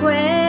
has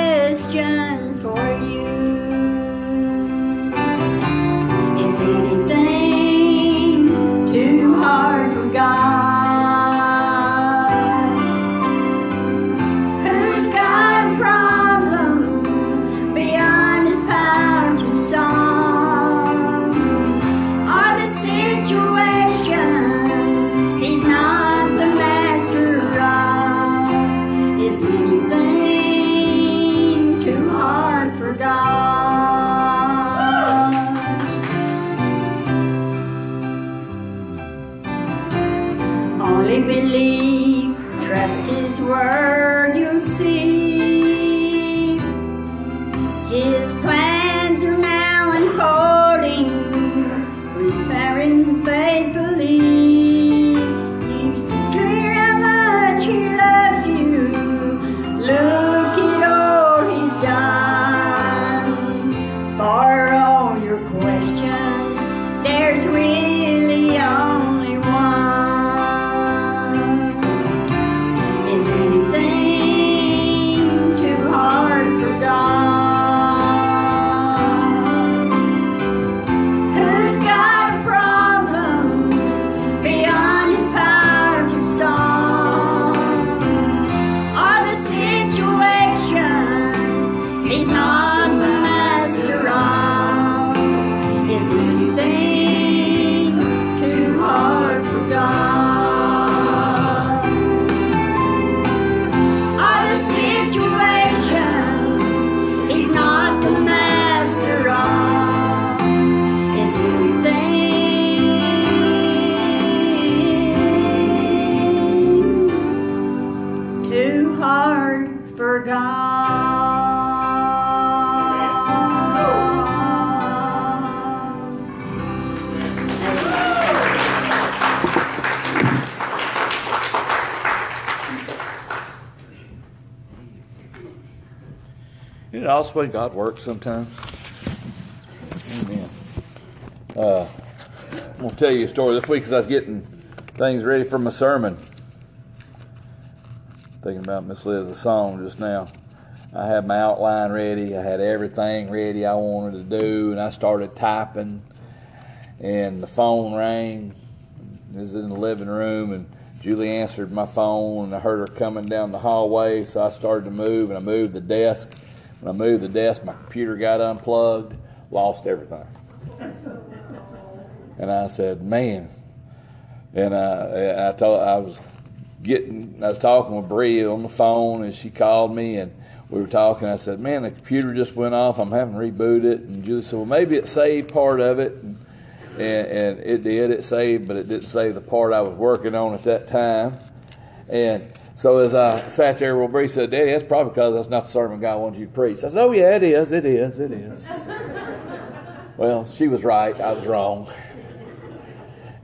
You know, way God works sometimes. Amen. Uh, I'm going to tell you a story this week as I was getting things ready for my sermon. Thinking about Miss Liz's song just now. I had my outline ready. I had everything ready I wanted to do, and I started typing. And the phone rang. This is in the living room, and Julie answered my phone, and I heard her coming down the hallway. So I started to move, and I moved the desk. When I moved the desk, my computer got unplugged, lost everything. And I said, "Man," and I, I told I was getting, I was talking with Bree on the phone, and she called me, and we were talking. I said, "Man, the computer just went off. I'm having to reboot it." And Julie said, "Well, maybe it saved part of it." And, and it did. It saved, but it didn't save the part I was working on at that time. And so as I sat there, well, Bree said, "Daddy, that's probably because that's not the sermon God wants you to preach." I said, "Oh yeah, it is. It is. It is." well, she was right. I was wrong.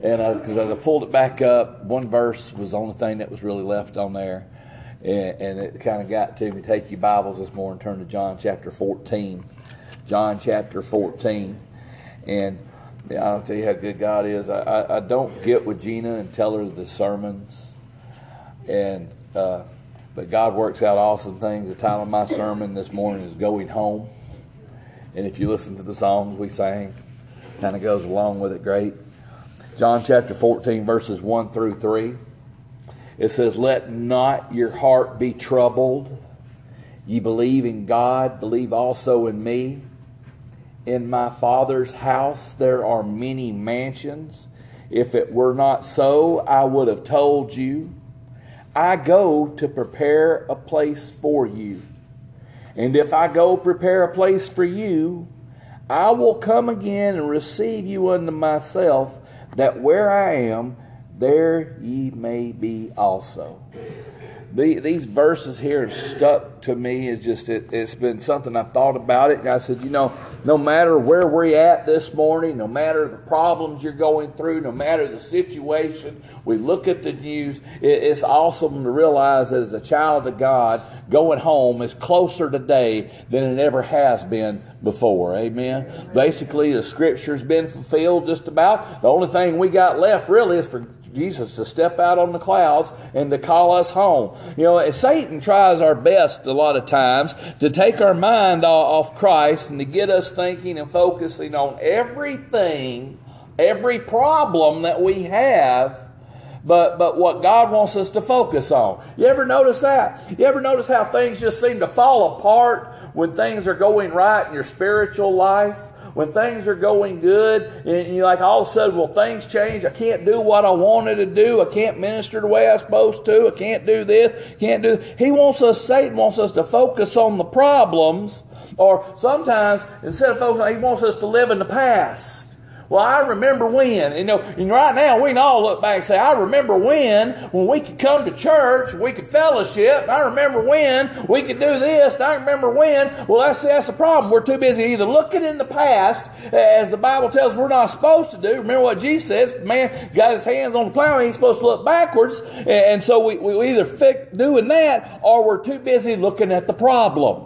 And uh, because as I pulled it back up, one verse was the only thing that was really left on there. And, and it kind of got to me. Take your Bibles this morning, turn to John chapter 14. John chapter 14. And yeah, I'll tell you how good God is. I, I, I don't get with Gina and tell her the sermons. And uh, but God works out awesome things. The title of my sermon this morning is Going Home. And if you listen to the songs we sang, kind of goes along with it great. John chapter 14, verses 1 through 3. It says, Let not your heart be troubled. Ye believe in God, believe also in me. In my Father's house there are many mansions. If it were not so, I would have told you. I go to prepare a place for you. And if I go prepare a place for you, I will come again and receive you unto myself, that where I am, there ye may be also. The, these verses here have stuck to me. It's just it, it's been something I've thought about it. And I said, you know, no matter where we're at this morning, no matter the problems you're going through, no matter the situation, we look at the news. It, it's awesome to realize that as a child of God, going home is closer today than it ever has been before. Amen. Basically, the scripture's been fulfilled just about. The only thing we got left really is for Jesus to step out on the clouds and to call us home. You know, Satan tries our best a lot of times to take our mind off Christ and to get us thinking and focusing on everything, every problem that we have but but what God wants us to focus on. You ever notice that? You ever notice how things just seem to fall apart when things are going right in your spiritual life? When things are going good, and you're like all of a sudden, well, things change. I can't do what I wanted to do. I can't minister the way I'm supposed to. I can't do this. Can't do. This. He wants us. Satan wants us to focus on the problems, or sometimes instead of focusing, he wants us to live in the past. Well, I remember when, you know, and right now we can all look back and say, I remember when, when we could come to church, we could fellowship. I remember when we could do this. I remember when. Well, that's, that's the problem. We're too busy either looking in the past, as the Bible tells we're not supposed to do. Remember what Jesus says, man got his hands on the plow, he's supposed to look backwards. And so we, we either fix doing that or we're too busy looking at the problem.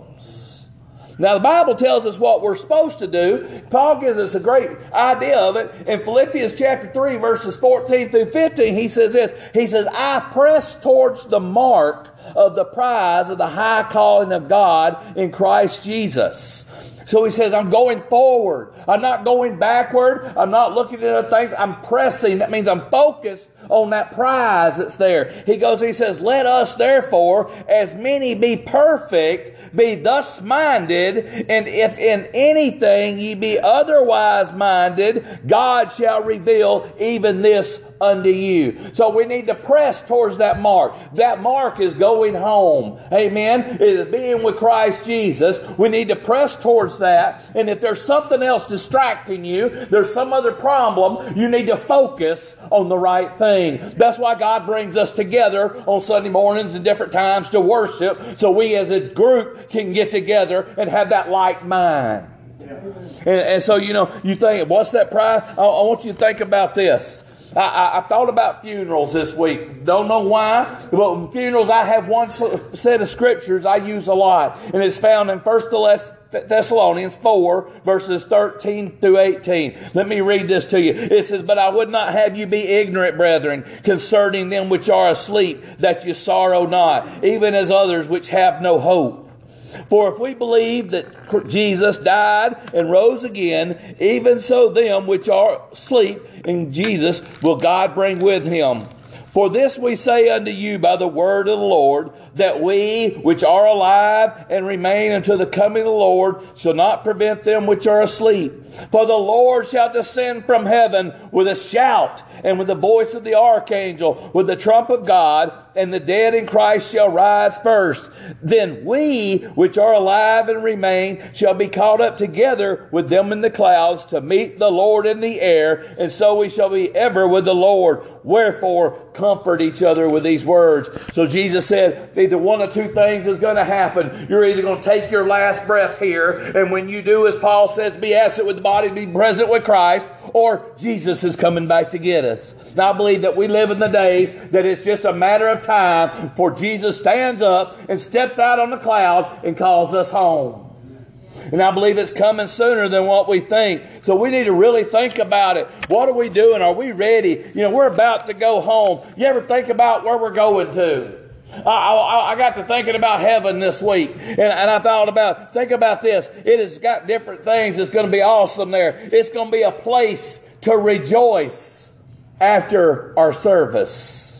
Now, the Bible tells us what we're supposed to do. Paul gives us a great idea of it. In Philippians chapter 3, verses 14 through 15, he says this He says, I press towards the mark of the prize of the high calling of God in Christ Jesus. So he says, I'm going forward. I'm not going backward. I'm not looking at other things. I'm pressing. That means I'm focused on that prize that's there. He goes, he says, let us therefore, as many be perfect, be thus minded, and if in anything ye be otherwise minded, God shall reveal even this unto you. So we need to press towards that mark. That mark is going home. Amen. It is being with Christ Jesus. We need to press towards that. And if there's something else distracting you, there's some other problem, you need to focus on the right thing. That's why God brings us together on Sunday mornings and different times to worship so we as a group can get together and have that like mind. And, and, so, you know, you think, what's that pride? I, I want you to think about this. I, I, I, thought about funerals this week. Don't know why, but funerals, I have one set of scriptures I use a lot, and it's found in First Thessalonians 4, verses 13 through 18. Let me read this to you. It says, But I would not have you be ignorant, brethren, concerning them which are asleep, that you sorrow not, even as others which have no hope. For if we believe that Jesus died and rose again, even so them which are asleep in Jesus will God bring with him. For this we say unto you by the word of the Lord, that we which are alive and remain until the coming of the Lord shall not prevent them which are asleep. For the Lord shall descend from heaven with a shout and with the voice of the archangel, with the trump of God, and the dead in Christ shall rise first. Then we, which are alive and remain, shall be caught up together with them in the clouds to meet the Lord in the air, and so we shall be ever with the Lord. Wherefore, comfort each other with these words. So Jesus said, either one of two things is going to happen. You're either going to take your last breath here, and when you do, as Paul says, be absent with the body, be present with Christ, or Jesus is coming back to get us. Now, I believe that we live in the days that it's just a matter of time for Jesus stands up and steps out on the cloud and calls us home. And I believe it's coming sooner than what we think. So we need to really think about it. What are we doing? Are we ready? You know, we're about to go home. You ever think about where we're going to? I, I, I, got to thinking about heaven this week, and, and I thought about, think about this. It has got different things It's going to be awesome there. It's going to be a place to rejoice after our service.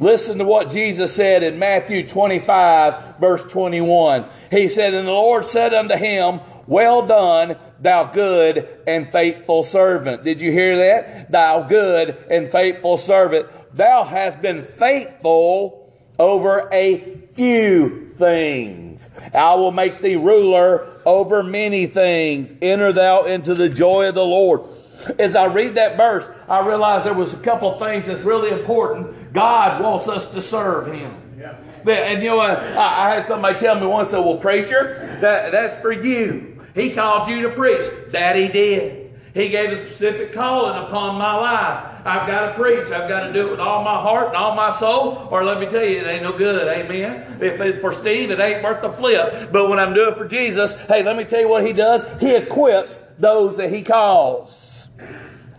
Listen to what Jesus said in Matthew 25, verse 21. He said, And the Lord said unto him, Well done, thou good and faithful servant. Did you hear that? Thou good and faithful servant. Thou hast been faithful over a few things. I will make thee ruler over many things. Enter thou into the joy of the Lord. As I read that verse, I realize there was a couple of things that's really important. God wants us to serve Him. But- And you know what? I, I had somebody tell me once, well, preacher, that, that's for you. He called you to preach. That he did. He gave a specific calling upon my life. I've got to preach. I've got to do it with all my heart and all my soul. Or let me tell you, it ain't no good. Amen. If it's for Steve, it ain't worth the flip. But when I'm doing it for Jesus, hey, let me tell you what he does. He equips those that he calls.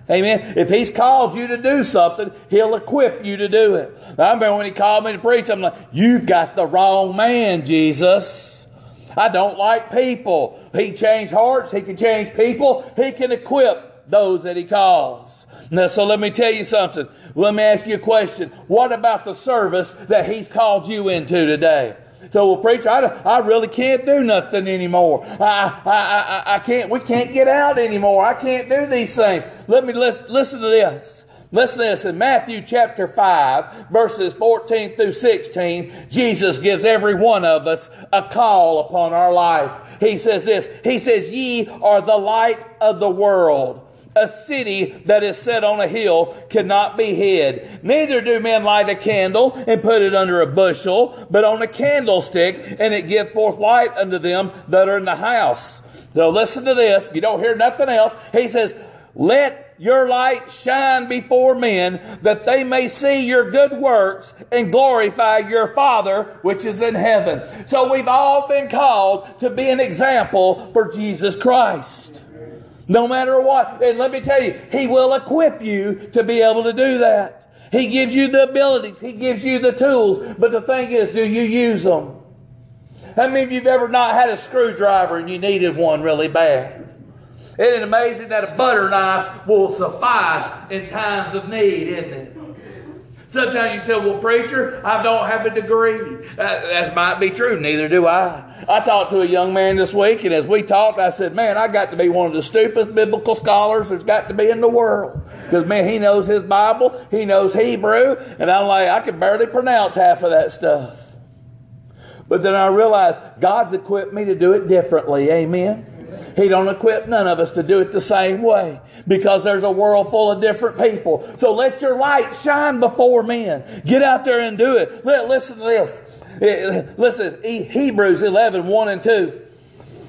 Amen. If he's called you to do something, he'll equip you to do it. I remember when he called me to preach, I'm like, you've got the wrong man, Jesus. I don't like people. He changed hearts. He can change people. He can equip those that he calls. Now, so let me tell you something. Let me ask you a question. What about the service that he's called you into today? So, well, preacher, I, I really can't do nothing anymore. I, I, I, I can't, we can't get out anymore. I can't do these things. Let me listen, listen to this. Listen to this. In Matthew chapter 5, verses 14 through 16, Jesus gives every one of us a call upon our life. He says this. He says, Ye are the light of the world. A city that is set on a hill cannot be hid. Neither do men light a candle and put it under a bushel, but on a candlestick, and it give forth light unto them that are in the house. So listen to this. If you don't hear nothing else, he says, Let your light shine before men, that they may see your good works and glorify your Father which is in heaven. So we've all been called to be an example for Jesus Christ. No matter what. And let me tell you, He will equip you to be able to do that. He gives you the abilities. He gives you the tools. But the thing is, do you use them? How many of you have ever not had a screwdriver and you needed one really bad? Isn't it amazing that a butter knife will suffice in times of need, isn't it? Sometimes you say, well, preacher, I don't have a degree. That, that might be true. Neither do I. I talked to a young man this week, and as we talked, I said, man, I got to be one of the stupidest biblical scholars there's got to be in the world. Because, man, he knows his Bible, he knows Hebrew, and I'm like, I can barely pronounce half of that stuff. But then I realized God's equipped me to do it differently. Amen. He don't equip none of us to do it the same way because there's a world full of different people. So let your light shine before men. Get out there and do it. Listen to this. Eh, Listen, Hebrews 11, 1 and 2.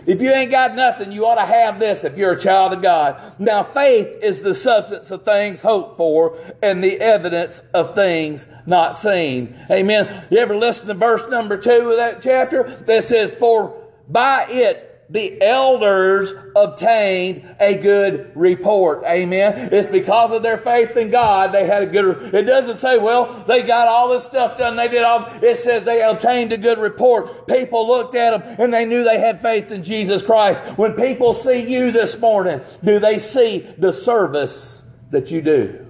If you ain't got nothing, you ought to have this if you're a child of God. Now, faith is the substance of things hoped for and the evidence of things not seen. Amen. You ever listen to verse number two of that chapter that says, For by it the elders obtained a good report. Amen. It's because of their faith in God they had a good. It doesn't say, well, they got all this stuff done. They did all. It says they obtained a good report. People looked at them and they knew they had faith in Jesus Christ. When people see you this morning, do they see the service that you do?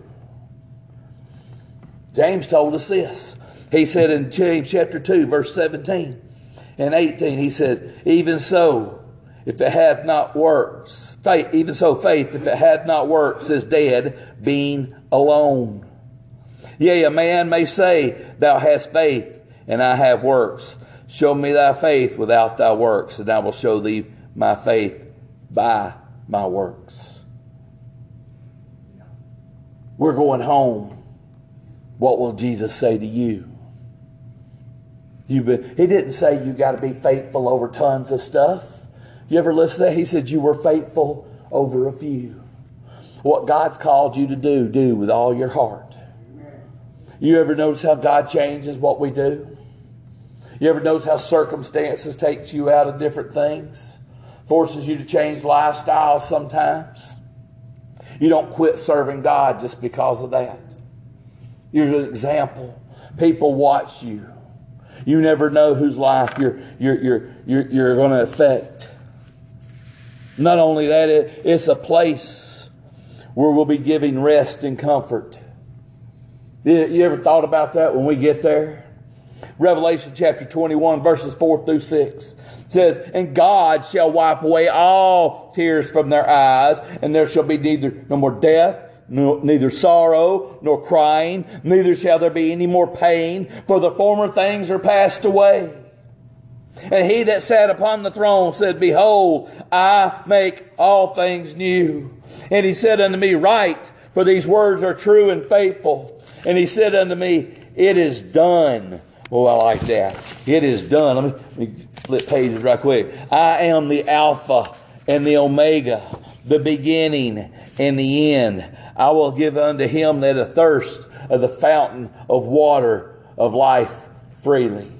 James told us this. He said in James chapter 2, verse 17 and 18, he says, Even so, if it hath not works, faith, even so faith, if it hath not works, is dead, being alone. Yea, a man may say, Thou hast faith, and I have works. Show me thy faith without thy works, and I will show thee my faith by my works. We're going home. What will Jesus say to you? You been, he didn't say you got to be faithful over tons of stuff. You ever listen to that? He said you were faithful over a few. What God's called you to do, do with all your heart. You ever notice how God changes what we do? You ever notice how circumstances takes you out of different things? Forces you to change lifestyles sometimes. You don't quit serving God just because of that. You're an example. People watch you. You never know whose life you're, you're, you're, you're, you're going to affect. Not only that, it, it's a place where we'll be giving rest and comfort. You, you ever thought about that when we get there? Revelation chapter 21, verses 4 through 6 says, And God shall wipe away all tears from their eyes, and there shall be neither no more death, no, neither sorrow nor crying, neither shall there be any more pain, for the former things are passed away. And he that sat upon the throne said, Behold, I make all things new. And he said unto me, Write, for these words are true and faithful. And he said unto me, It is done. Oh, I like that. It is done. Let me, let me flip pages right quick. I am the Alpha and the Omega, the beginning and the end. I will give unto him that athirst of the fountain of water of life freely.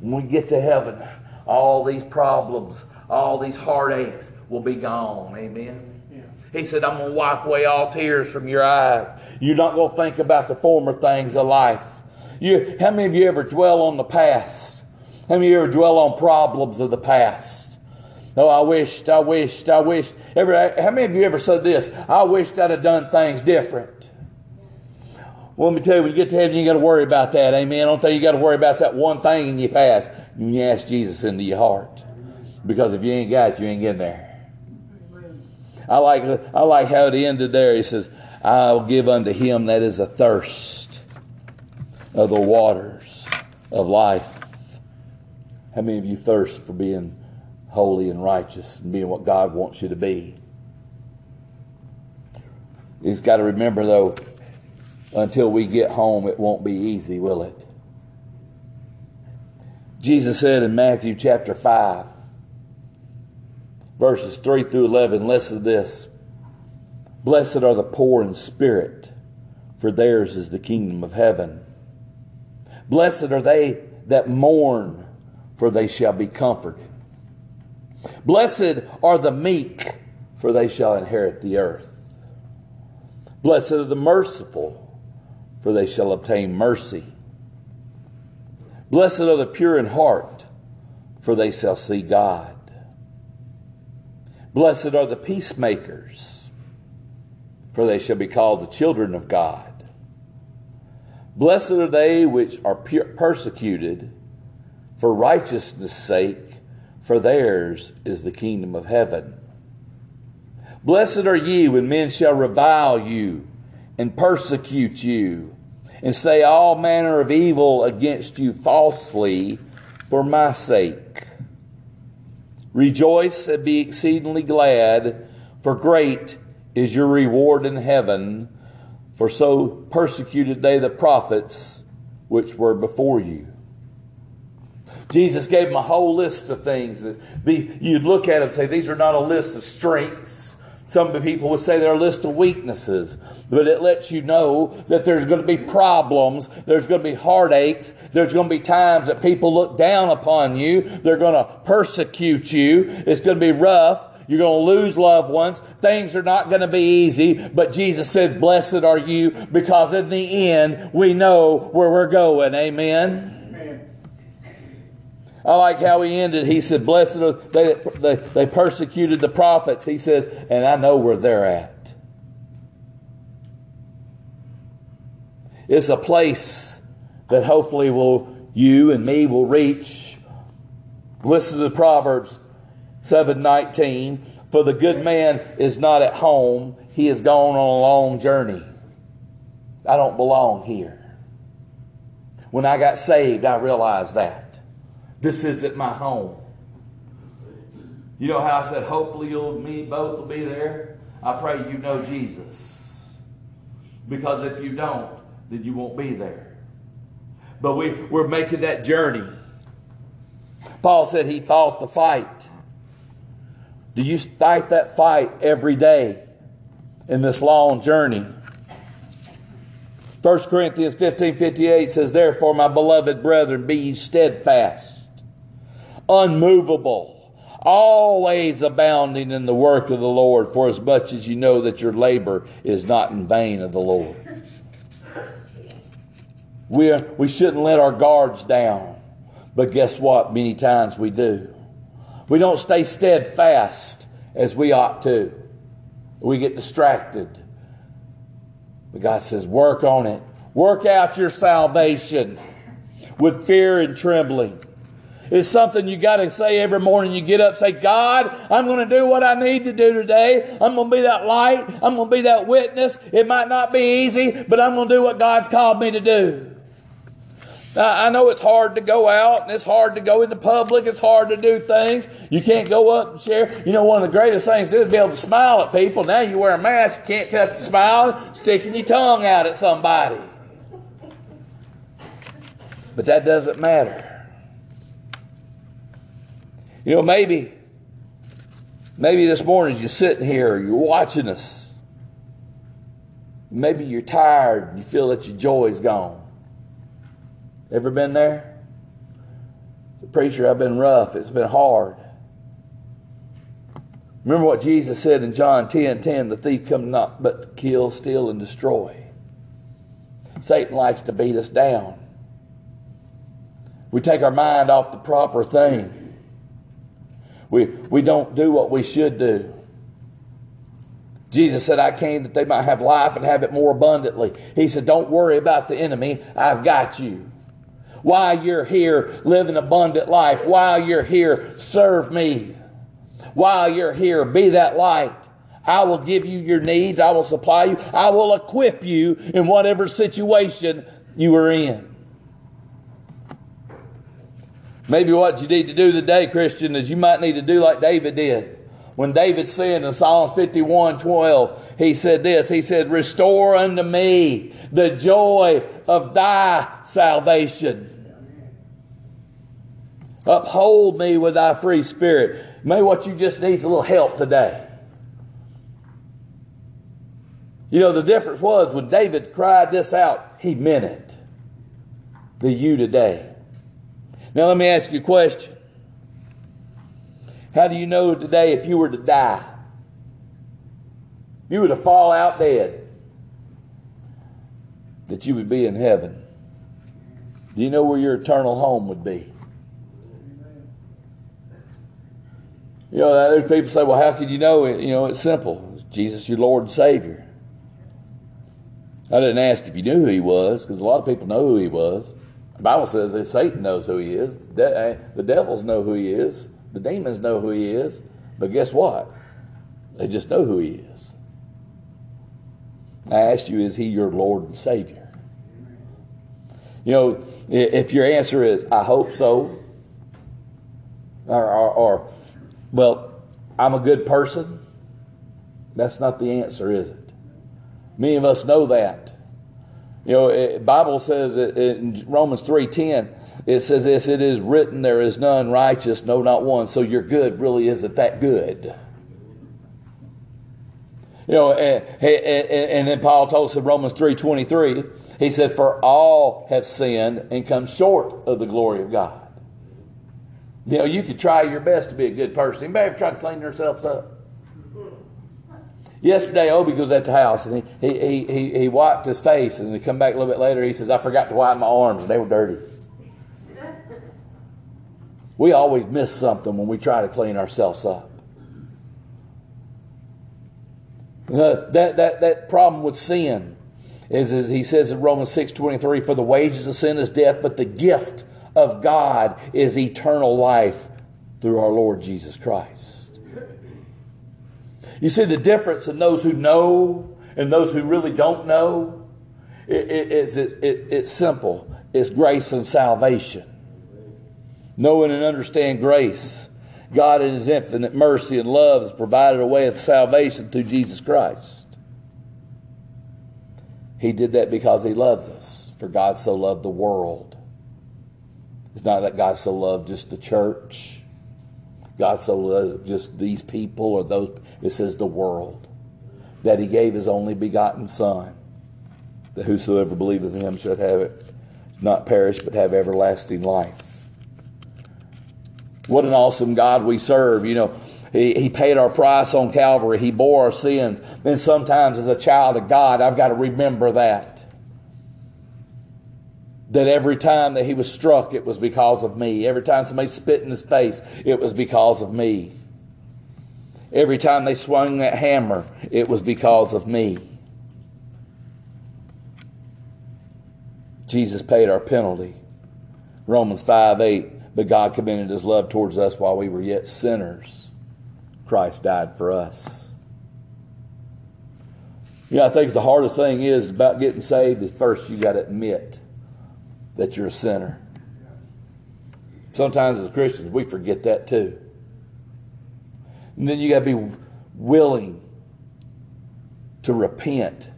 When we get to heaven, all these problems, all these heartaches will be gone. Amen. He said, I'm going to wipe away all tears from your eyes. You're not going to think about the former things of life. You, how many of you ever dwell on the past? How many of you ever dwell on problems of the past? Oh, I wished, I wished, I wished. Every, how many of you ever said this? I wished I'd have done things different. Well, let me tell you, when you get to heaven, you got to worry about that. Amen. I don't think you got to worry about that one thing in your past. When you ask Jesus into your heart. Because if you ain't got it, you ain't getting there. I like, I like how it ended there. He says, I'll give unto him that is a thirst of the waters of life. How many of you thirst for being holy and righteous and being what God wants you to be? He's got to remember, though, until we get home, it won't be easy, will it? Jesus said in Matthew chapter 5, verses 3 through 11, listen to this. Blessed are the poor in spirit, for theirs is the kingdom of heaven. Blessed are they that mourn, for they shall be comforted. Blessed are the meek, for they shall inherit the earth. Blessed are the merciful, for they shall obtain mercy. Blessed are the pure in heart, for they shall see God. Blessed are the peacemakers, for they shall be called the children of God. Blessed are they which are persecuted for righteousness' sake, for theirs is the kingdom of heaven. Blessed are ye when men shall revile you and persecute you, and say all manner of evil against you falsely for my sake. Rejoice and be exceedingly glad, for great is your reward in heaven, for so persecuted they the prophets which were before you. Jesus gave them a whole list of things. That you'd look at them and say, These are not a list of strengths. Some people would say they're a list of weaknesses, but it lets you know that there's going to be problems, there's going to be heartaches, there's going to be times that people look down upon you, they're going to persecute you, it's going to be rough. You're going to lose loved ones. Things are not going to be easy, but Jesus said, Blessed are you, because in the end, we know where we're going. Amen. I like how he ended. He said, Blessed are they, they, they persecuted the prophets. He says, and I know where they're at. It's a place that hopefully will you and me will reach. Listen to Proverbs 7:19. For the good man is not at home, he has gone on a long journey. I don't belong here. When I got saved, I realized that. This isn't my home. You know how I said, hopefully you'll meet both will be there? I pray you know Jesus. Because if you don't, then you won't be there. But we, we're making that journey. Paul said he fought the fight. Do you fight that fight every day in this long journey? 1 Corinthians 15 58 says, Therefore, my beloved brethren, be ye steadfast unmovable, always abounding in the work of the Lord, for as much as you know that your labor is not in vain of the Lord. We, are, we shouldn't let our guards down, but guess what? Many times we do. We don't stay steadfast as we ought to. We get distracted. But God says, work on it. Work out your salvation with fear and trembling is something you got to say every morning you get up. Say, God, I'm going to do what I need to do today. I'm going to be that light. I'm going to be that witness. It might not be easy, but I'm going to do what God's called me to do. Now, I know it's hard to go out and it's hard to go into public. It's hard to do things. You can't go up and share. You know, one of the greatest things to do is be able to smile at people. Now you wear a mask, you can't touch the smile, sticking your tongue out at somebody. But that doesn't matter. You know, maybe, maybe this morning you're sitting here, you're watching us. Maybe you're tired and you feel that your joy is gone. Ever been there? The preacher, I've been rough. It's been hard. Remember what Jesus said in John 10 10 the thief come not but to kill, steal, and destroy. Satan likes to beat us down. We take our mind off the proper thing. We, we don't do what we should do. Jesus said, I came that they might have life and have it more abundantly. He said, Don't worry about the enemy. I've got you. While you're here, live an abundant life. While you're here, serve me. While you're here, be that light. I will give you your needs. I will supply you. I will equip you in whatever situation you are in. Maybe what you need to do today, Christian, is you might need to do like David did. When David sinned in Psalms 51 12, he said this He said, Restore unto me the joy of thy salvation. Uphold me with thy free spirit. Maybe what you just need is a little help today. You know, the difference was when David cried this out, he meant it. The you today. Now, let me ask you a question. How do you know today if you were to die? If you were to fall out dead, that you would be in heaven? Do you know where your eternal home would be? You know, there's people say, well, how can you know? You know, it's simple. Jesus, your Lord and Savior. I didn't ask if you knew who he was, because a lot of people know who he was. The Bible says that Satan knows who he is. Eh, the devils know who he is. The demons know who he is. But guess what? They just know who he is. I asked you, is he your Lord and Savior? You know, if your answer is, I hope so, or, or, or well, I'm a good person, that's not the answer, is it? Many of us know that. You know, it, Bible says it, in Romans 3.10, it says this, it is written, there is none righteous, no, not one. So your good really isn't that good. You know, and, and, and then Paul told us in Romans 3.23, he said, for all have sinned and come short of the glory of God. You know, you could try your best to be a good person. Anybody ever try to clean themselves up? Yesterday, Obi was at the house and he, he, he, he wiped his face and he come back a little bit later. He says, I forgot to wipe my arms and they were dirty. We always miss something when we try to clean ourselves up. Uh, that, that, that problem with sin is, as he says in Romans 6 23, for the wages of sin is death, but the gift of God is eternal life through our Lord Jesus Christ. You see the difference in those who know and those who really don't know? It, it, it's, it, it's simple it's grace and salvation. Knowing and understand grace. God, in His infinite mercy and love, has provided a way of salvation through Jesus Christ. He did that because He loves us. For God so loved the world. It's not that God so loved just the church. God so loved just these people or those. It says the world. That He gave His only begotten Son. That whosoever believeth in Him should have it, not perish, but have everlasting life. What an awesome God we serve. You know, he, he paid our price on Calvary. He bore our sins. And sometimes as a child of God, I've got to remember that. That every time that he was struck, it was because of me. Every time somebody spit in his face, it was because of me. Every time they swung that hammer, it was because of me. Jesus paid our penalty. Romans 5 8. But God commended his love towards us while we were yet sinners. Christ died for us. You know, I think the hardest thing is about getting saved is first you got to admit that you're a sinner. Sometimes as Christians, we forget that too. And then you got to be willing to repent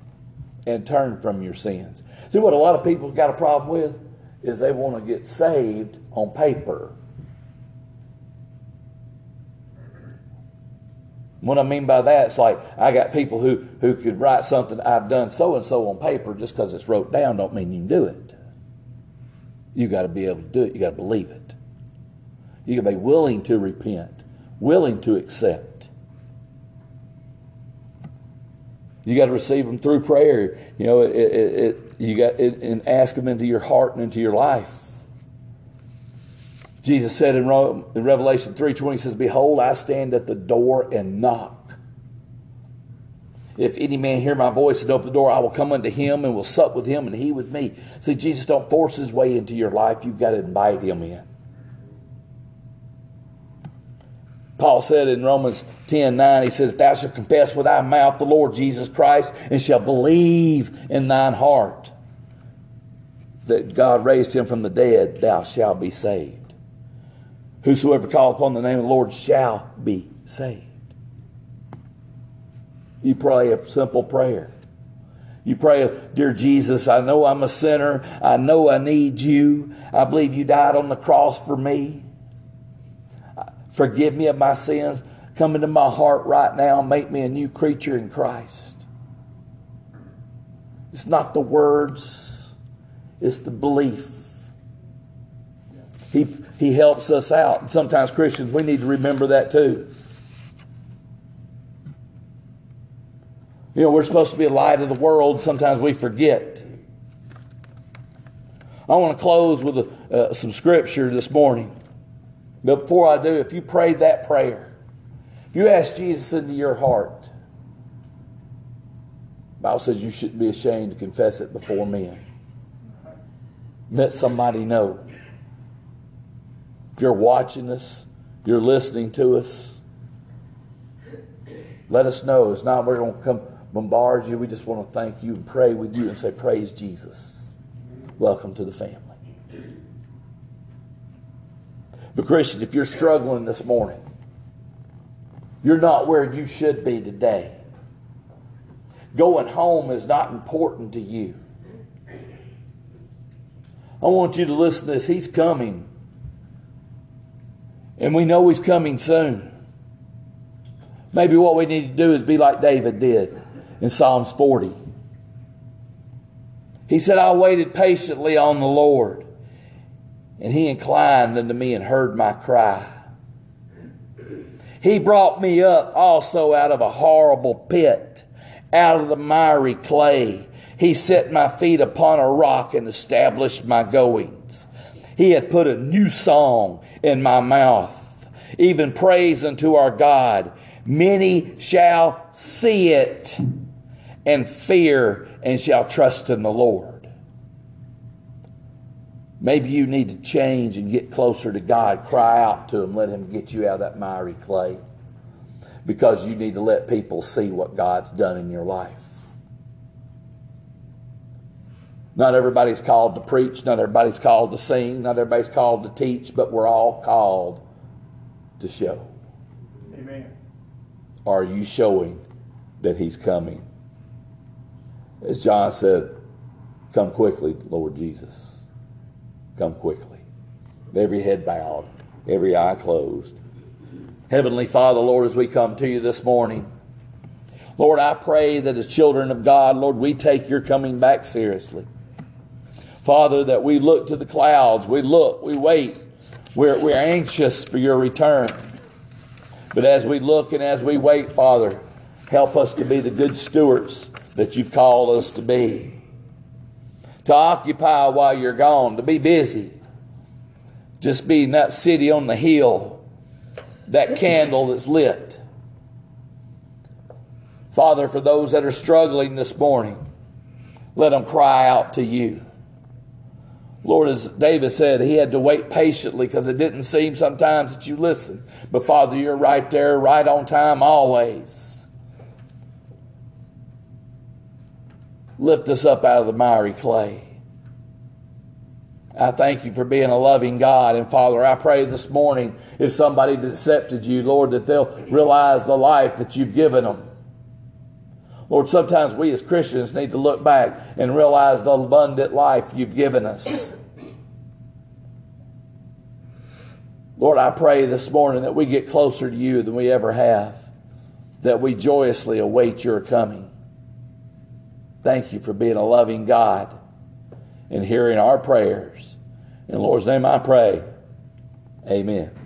and turn from your sins. See what a lot of people got a problem with is they want to get saved on paper. What I mean by that, it's like I got people who, who could write something I've done so and so on paper just because it's wrote down don't mean you can do it. You got to be able to do it. You got to believe it. You got to be willing to repent, willing to accept. You got to receive them through prayer. You know, it, it, it you got it, and ask them into your heart and into your life. Jesus said in, in Revelation 3:20 he says, "Behold, I stand at the door and knock. If any man hear my voice and open the door, I will come unto him and will sup with him and he with me." See, Jesus don't force his way into your life. You've got to invite him in. Paul said in Romans 10 9, he said, If thou shalt confess with thy mouth the Lord Jesus Christ and shalt believe in thine heart that God raised him from the dead, thou shalt be saved. Whosoever call upon the name of the Lord shall be saved. You pray a simple prayer. You pray, Dear Jesus, I know I'm a sinner. I know I need you. I believe you died on the cross for me. Forgive me of my sins. Come into my heart right now. And make me a new creature in Christ. It's not the words, it's the belief. He, he helps us out. Sometimes Christians, we need to remember that too. You know, we're supposed to be a light of the world. Sometimes we forget. I want to close with a, uh, some scripture this morning. But before I do, if you prayed that prayer, if you ask Jesus into your heart, Bible says you shouldn't be ashamed to confess it before men. Let somebody know. If you're watching us, you're listening to us, let us know. It's not we're going to come bombard you. We just want to thank you and pray with you and say, Praise Jesus. Welcome to the family. But, Christian, if you're struggling this morning, you're not where you should be today. Going home is not important to you. I want you to listen to this. He's coming. And we know He's coming soon. Maybe what we need to do is be like David did in Psalms 40. He said, I waited patiently on the Lord and he inclined unto me and heard my cry. He brought me up also out of a horrible pit, out of the miry clay. He set my feet upon a rock and established my goings. He hath put a new song in my mouth, even praise unto our God. Many shall see it and fear and shall trust in the Lord. Maybe you need to change and get closer to God. Cry out to Him. Let Him get you out of that miry clay. Because you need to let people see what God's done in your life. Not everybody's called to preach. Not everybody's called to sing. Not everybody's called to teach. But we're all called to show. Amen. Are you showing that He's coming? As John said, Come quickly, Lord Jesus come quickly. Every head bowed, every eye closed. Heavenly Father, Lord, as we come to you this morning, Lord, I pray that as children of God, Lord, we take your coming back seriously. Father, that we look to the clouds, we look, we wait, we're, we're anxious for your return. But as we look and as we wait, Father, help us to be the good stewards that you've called us to be to occupy while you're gone, to be busy. Just be that city on the hill, that candle that's lit. Father, for those that are struggling this morning, let them cry out to you. Lord, as David said, he had to wait patiently because it didn't seem sometimes that you listen. But Father, you're right there, right on time, always. lift us up out of the miry clay. I thank you for being a loving God. And Father, I pray this morning if somebody accepted you, Lord, that they'll realize the life that you've given them. Lord, sometimes we as Christians need to look back and realize the abundant life you've given us. Lord, I pray this morning that we get closer to you than we ever have, that we joyously await your coming. Thank you for being a loving God and hearing our prayers. In the Lord's name I pray. Amen.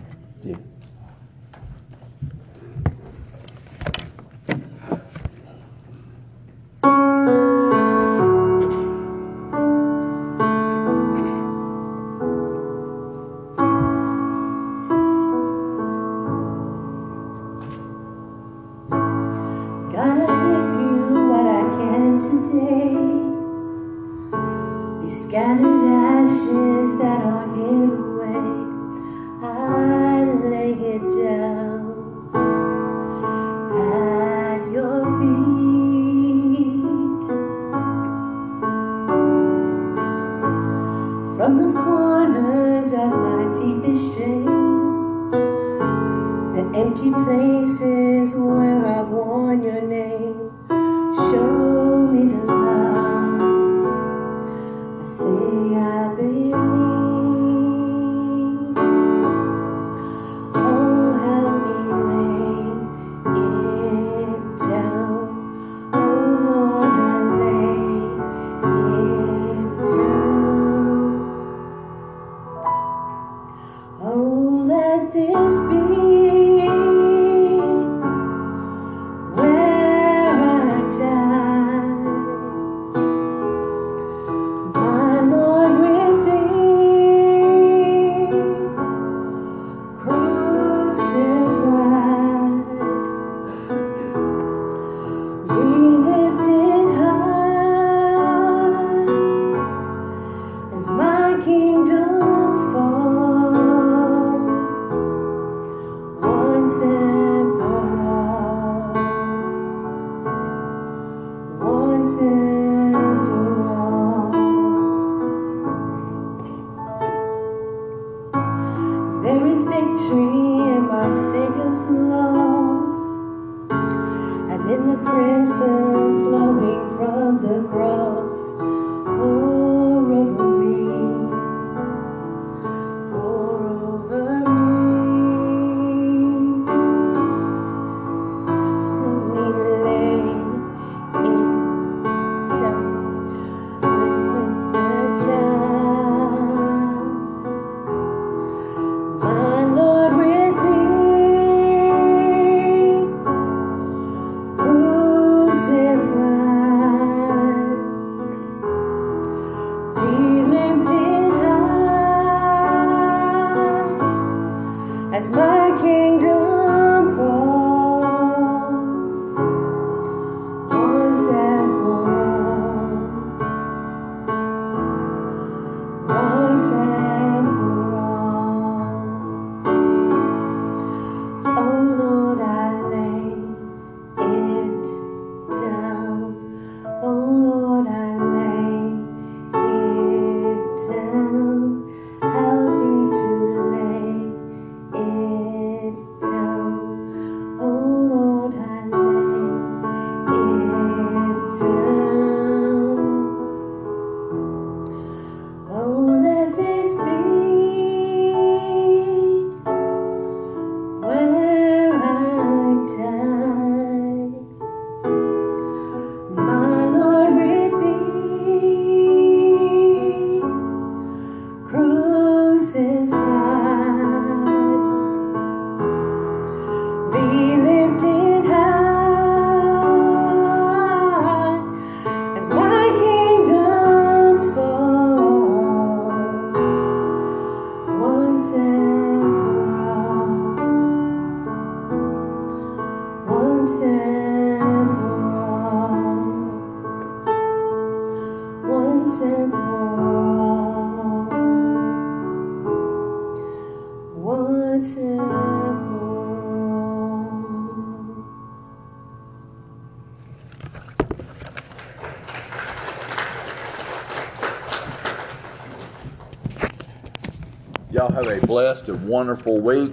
blessed and wonderful week.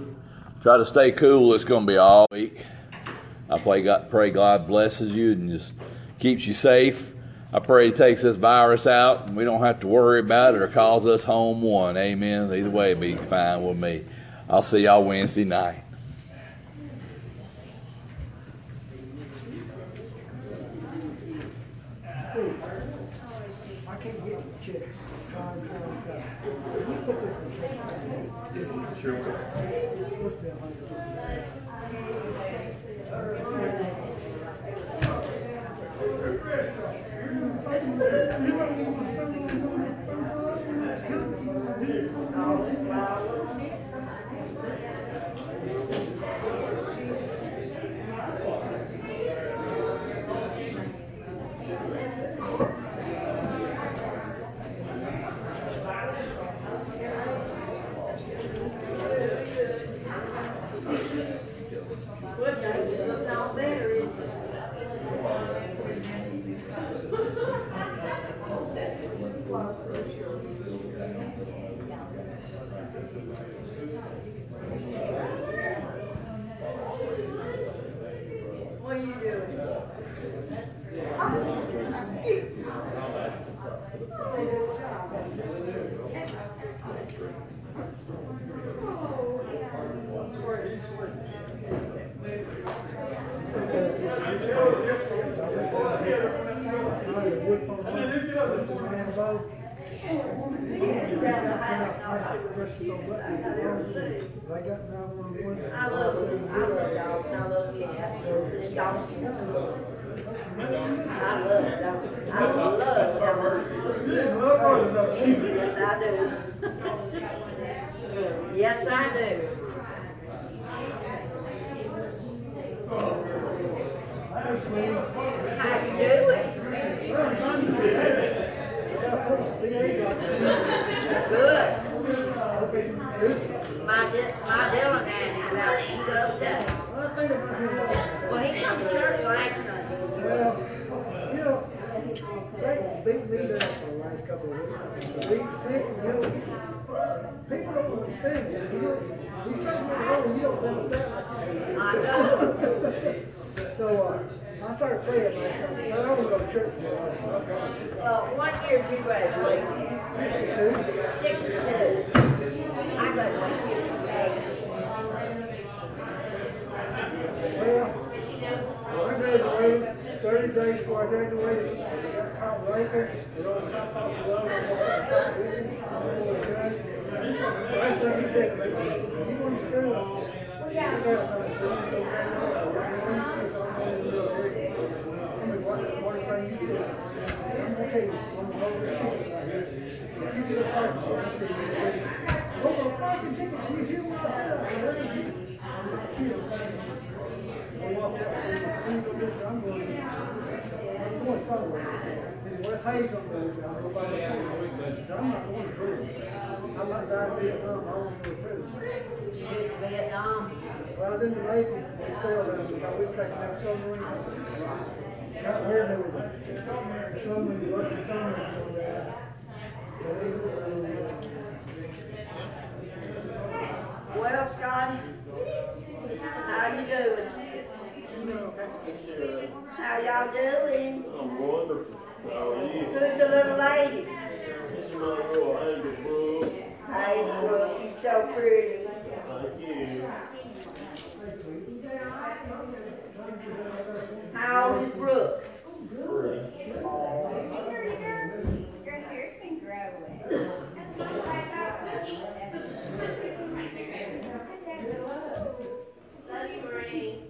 Try to stay cool. It's going to be all week. I pray God, pray God blesses you and just keeps you safe. I pray He takes this virus out and we don't have to worry about it or calls us home one. Amen. Either way, be fine with me. I'll see y'all Wednesday night. Well, Scotty, how you doing? How y'all doing? I'm wonderful. How are you? Who's the little lady? This is my little Angel Brooks. Hey, Brooke, you're so pretty. Thank you. How old is Brooke? Three. Your hair's been growing. Hello. Love you, Marie.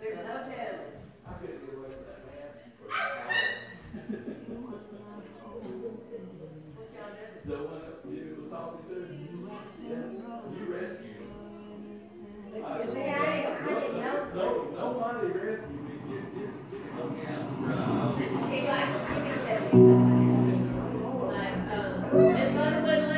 There's no telling. The one that Jimmy was talking to, you rescued him. See, I didn't, I didn't know. No, nobody rescued me. Jimmy, Jimmy, Jimmy, look out. He's like, he said, what,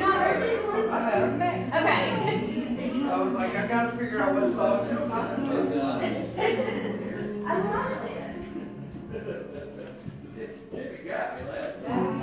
not heard this one? I have. Okay. I was like, I gotta figure out what song she's talking about. Oh, I love this. You got me last time.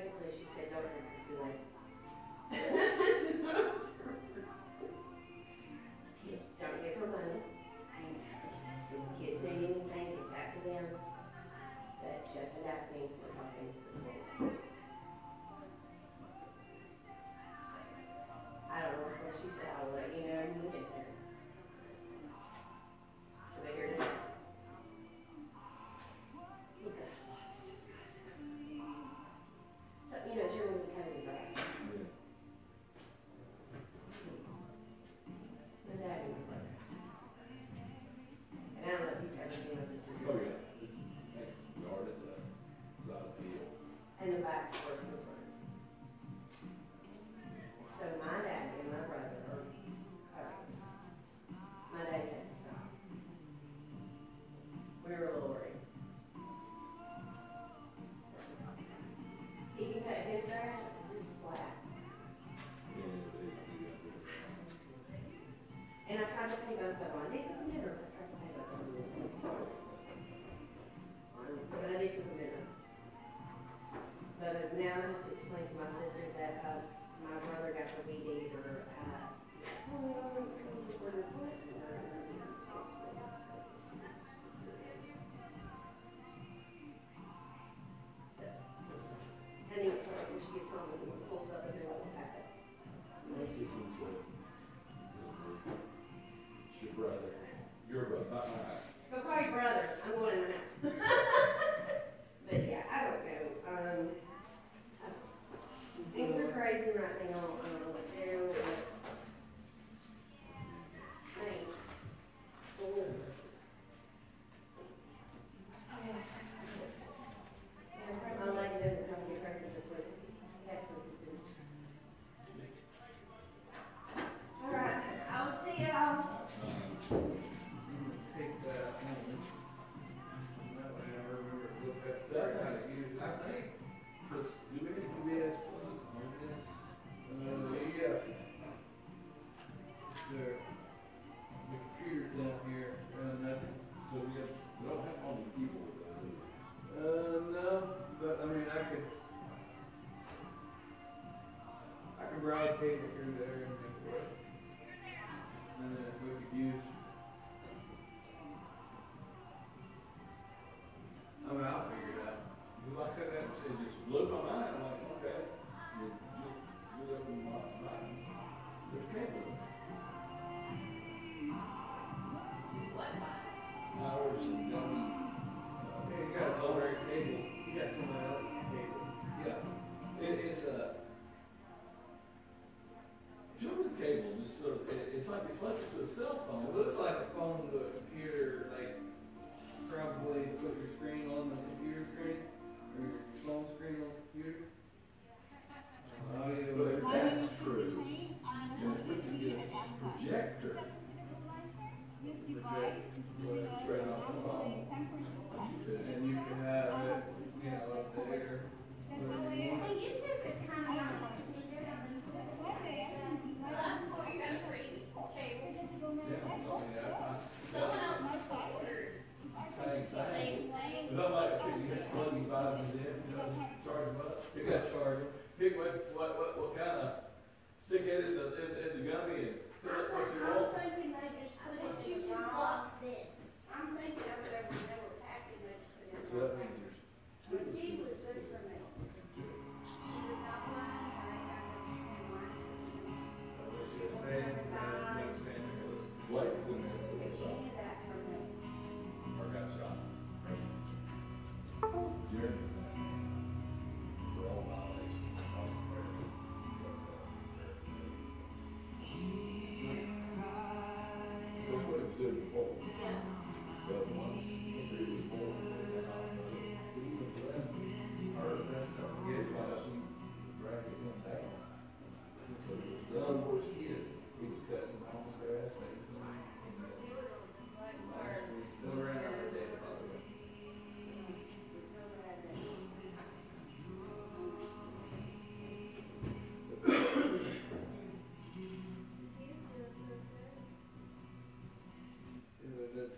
basically she said, go to the my sister that uh, my brother got the weed eater. Uh,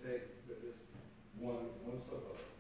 take just One, one step up.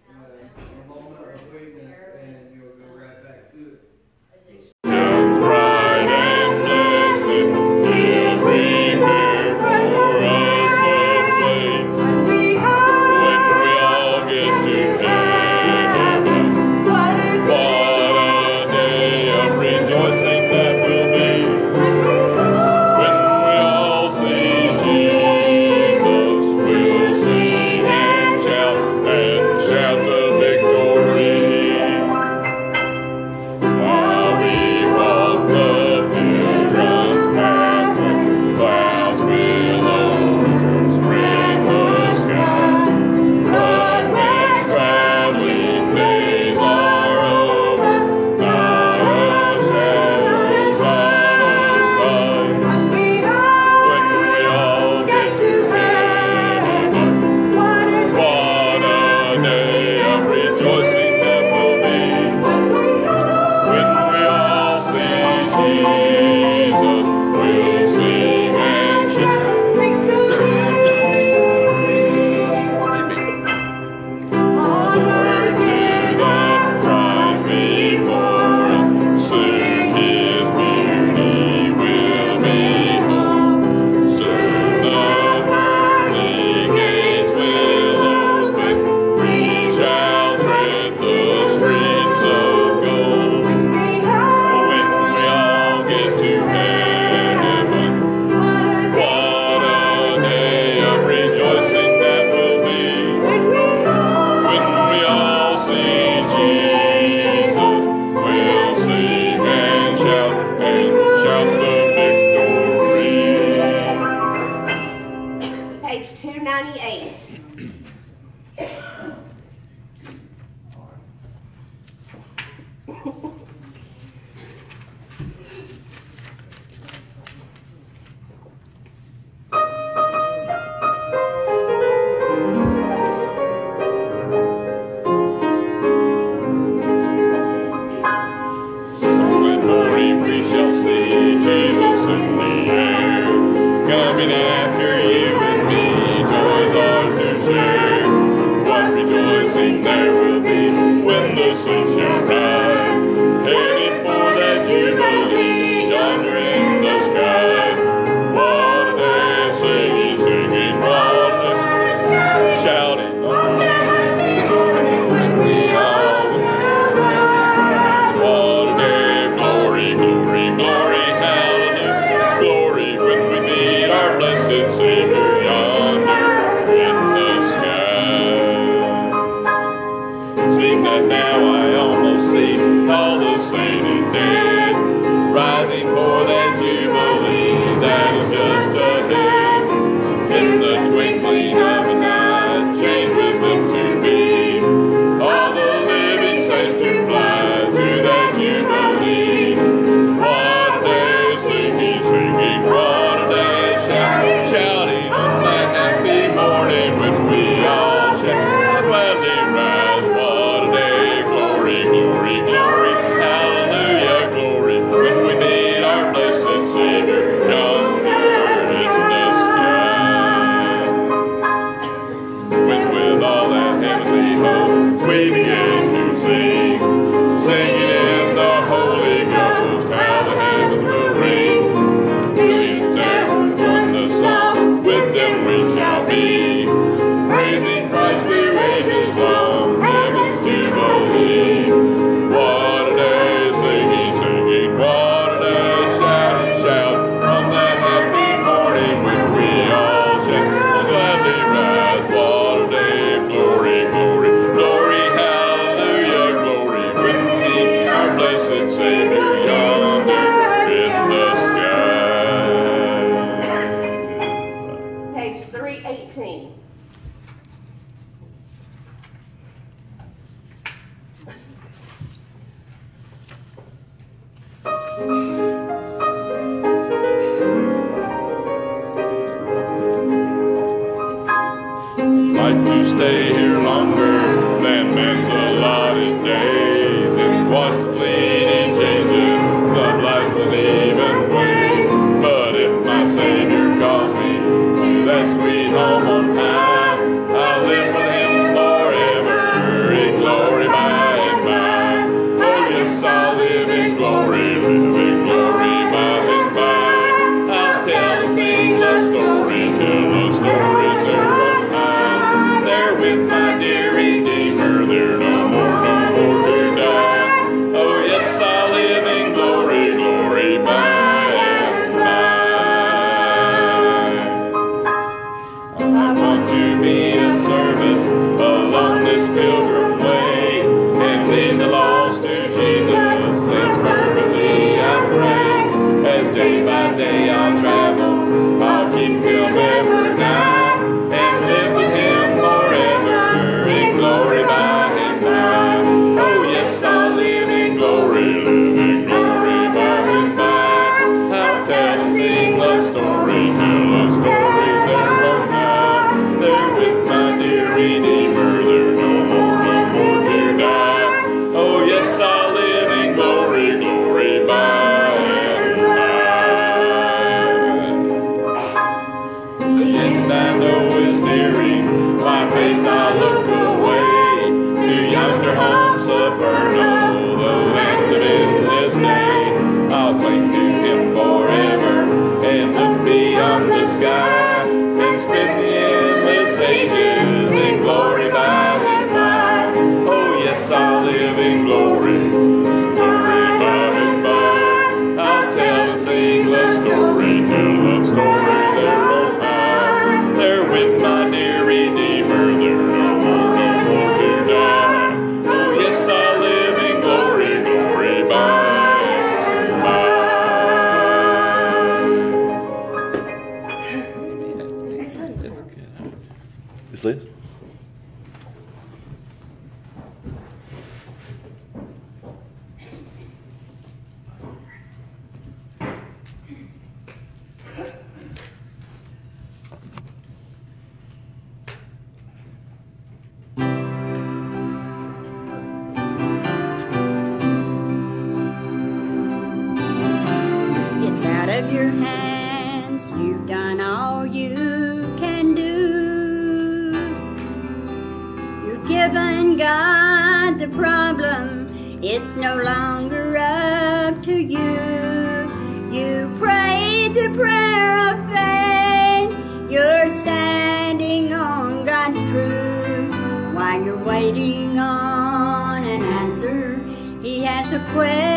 He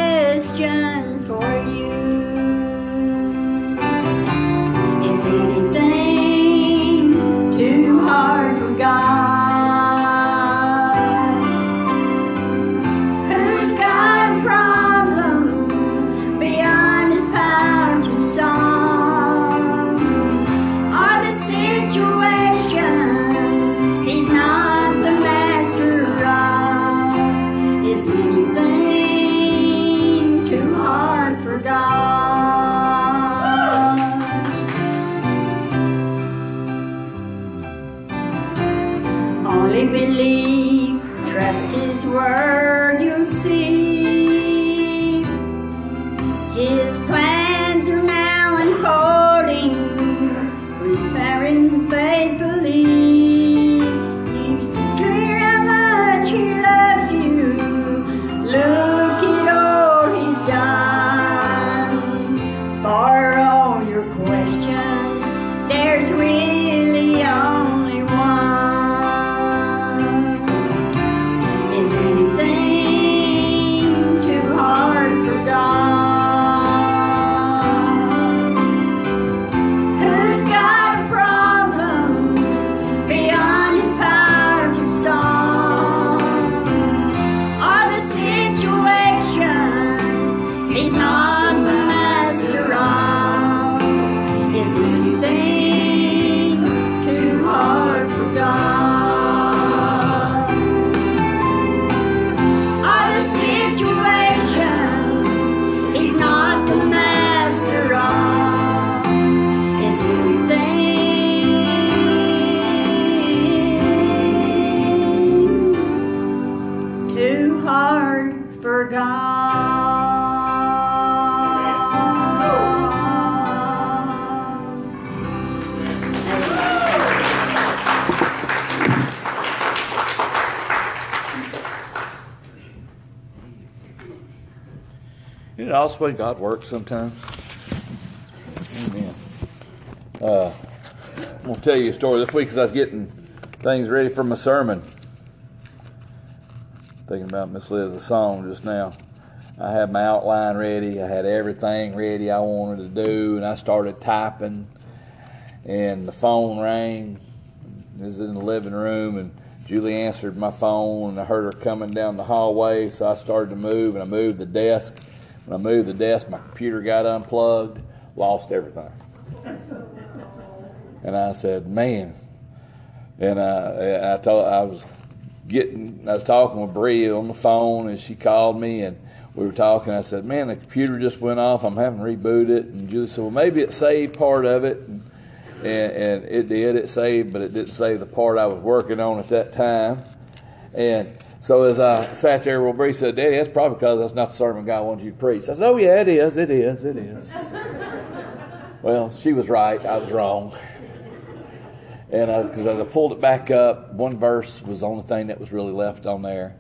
awesome way God works sometimes? Amen. Uh, I'm going to tell you a story this week as I was getting things ready for my sermon. Thinking about Miss Liz's song just now. I had my outline ready. I had everything ready I wanted to do, and I started typing. And the phone rang. This is in the living room, and Julie answered my phone, and I heard her coming down the hallway. So I started to move, and I moved the desk. When I moved the desk, my computer got unplugged, lost everything. And I said, "Man," and I, I told I was getting, I was talking with Bree on the phone, and she called me, and we were talking. I said, "Man, the computer just went off. I'm having to reboot it." And Julie said, "Well, maybe it saved part of it." And, and, and it did. It saved, but it didn't save the part I was working on at that time. And so as I sat there, well, Bree said, "Daddy, that's probably because that's not the sermon God wants you to preach." I said, "Oh yeah, it is. It is. It is." well, she was right. I was wrong. And uh, because as I pulled it back up, one verse was the only thing that was really left on there.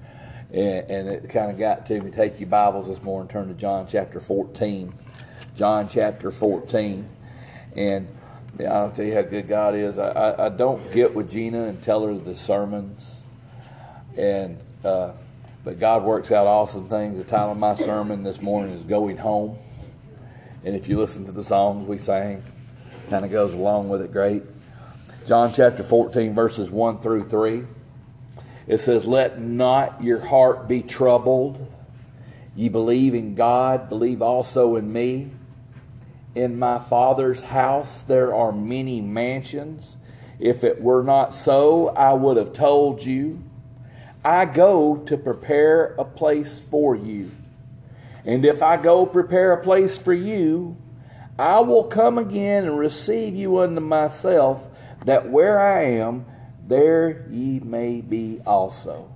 And, and it kind of got to me. Take your Bibles this morning, turn to John chapter 14. John chapter 14. And yeah, I'll tell you how good God is. I, I, I don't get with Gina and tell her the sermons. And uh, but God works out awesome things. The title of my sermon this morning is Going Home. And if you listen to the songs we sang, kind of goes along with it great. John chapter 14, verses 1 through 3. It says, Let not your heart be troubled. Ye believe in God, believe also in me. In my Father's house there are many mansions. If it were not so, I would have told you. I go to prepare a place for you. And if I go prepare a place for you, I will come again and receive you unto myself, that where I am, there ye may be also.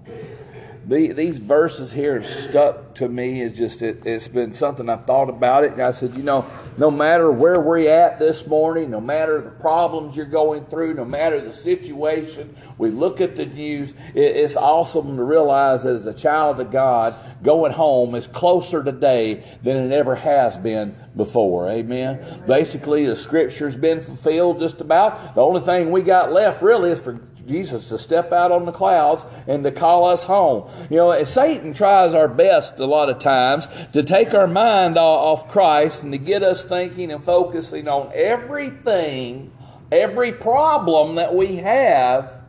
The, these verses here have stuck to me. It's just it, it's been something I've thought about it, and I said, you know, no matter where we're at this morning, no matter the problems you're going through, no matter the situation, we look at the news. It, it's awesome to realize that as a child of God, going home is closer today than it ever has been before. Amen. Basically, the scripture's been fulfilled just about. The only thing we got left really is for Jesus to step out on the clouds and to call us home. You know, Satan tries our best a lot of times to take our mind off Christ and to get us thinking and focusing on everything, every problem that we have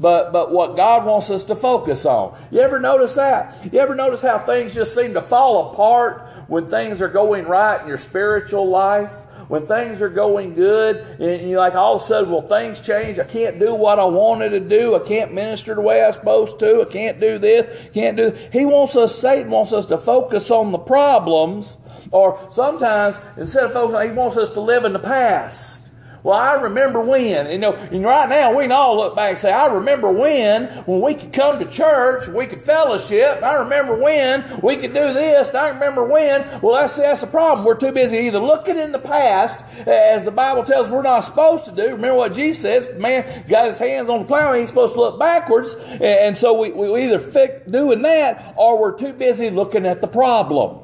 but but what God wants us to focus on. You ever notice that? You ever notice how things just seem to fall apart when things are going right in your spiritual life? When things are going good, and you're like all of a sudden, well, things change. I can't do what I wanted to do. I can't minister the way I'm supposed to. I can't do this. Can't do. This. He wants us. Satan wants us to focus on the problems, or sometimes instead of focusing, he wants us to live in the past. Well, I remember when, you know, and right now we can all look back and say, I remember when, when we could come to church, we could fellowship, I remember when we could do this, I remember when. Well, that's, that's the problem. We're too busy either looking in the past, as the Bible tells we're not supposed to do. Remember what Jesus says, man got his hands on the plow, he's supposed to look backwards, and so we, we either fix doing that, or we're too busy looking at the problem.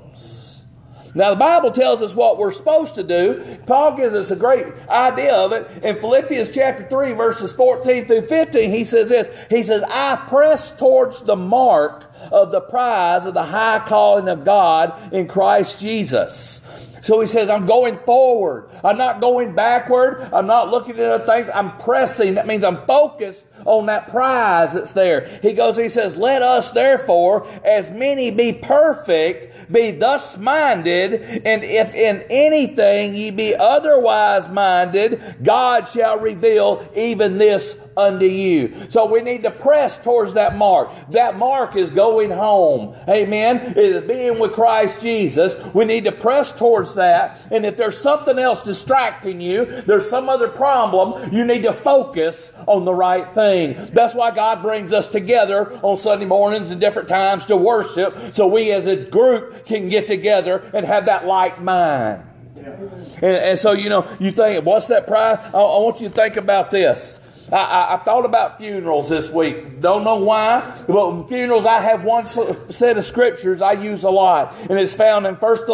Now, the Bible tells us what we're supposed to do. Paul gives us a great idea of it. In Philippians chapter 3, verses 14 through 15, he says this He says, I press towards the mark of the prize of the high calling of God in Christ Jesus. So he says, I'm going forward. I'm not going backward. I'm not looking at other things. I'm pressing. That means I'm focused on that prize that's there. He goes, he says, let us therefore, as many be perfect, be thus minded, and if in anything ye be otherwise minded, God shall reveal even this unto you. So we need to press towards that mark. That mark is going home. Amen. It is being with Christ Jesus. We need to press towards that. And if there's something else distracting you, there's some other problem, you need to focus on the right thing. That's why God brings us together on Sunday mornings and different times to worship so we as a group can get together and have that like mind. And, and so, you know, you think, what's that prize? I, I want you to think about this. I, I, I, thought about funerals this week. Don't know why, but funerals, I have one set of scriptures I use a lot, and it's found in First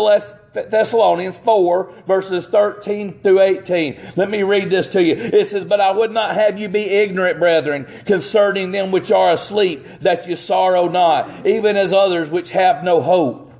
Thessalonians 4, verses 13 through 18. Let me read this to you. It says, But I would not have you be ignorant, brethren, concerning them which are asleep, that you sorrow not, even as others which have no hope.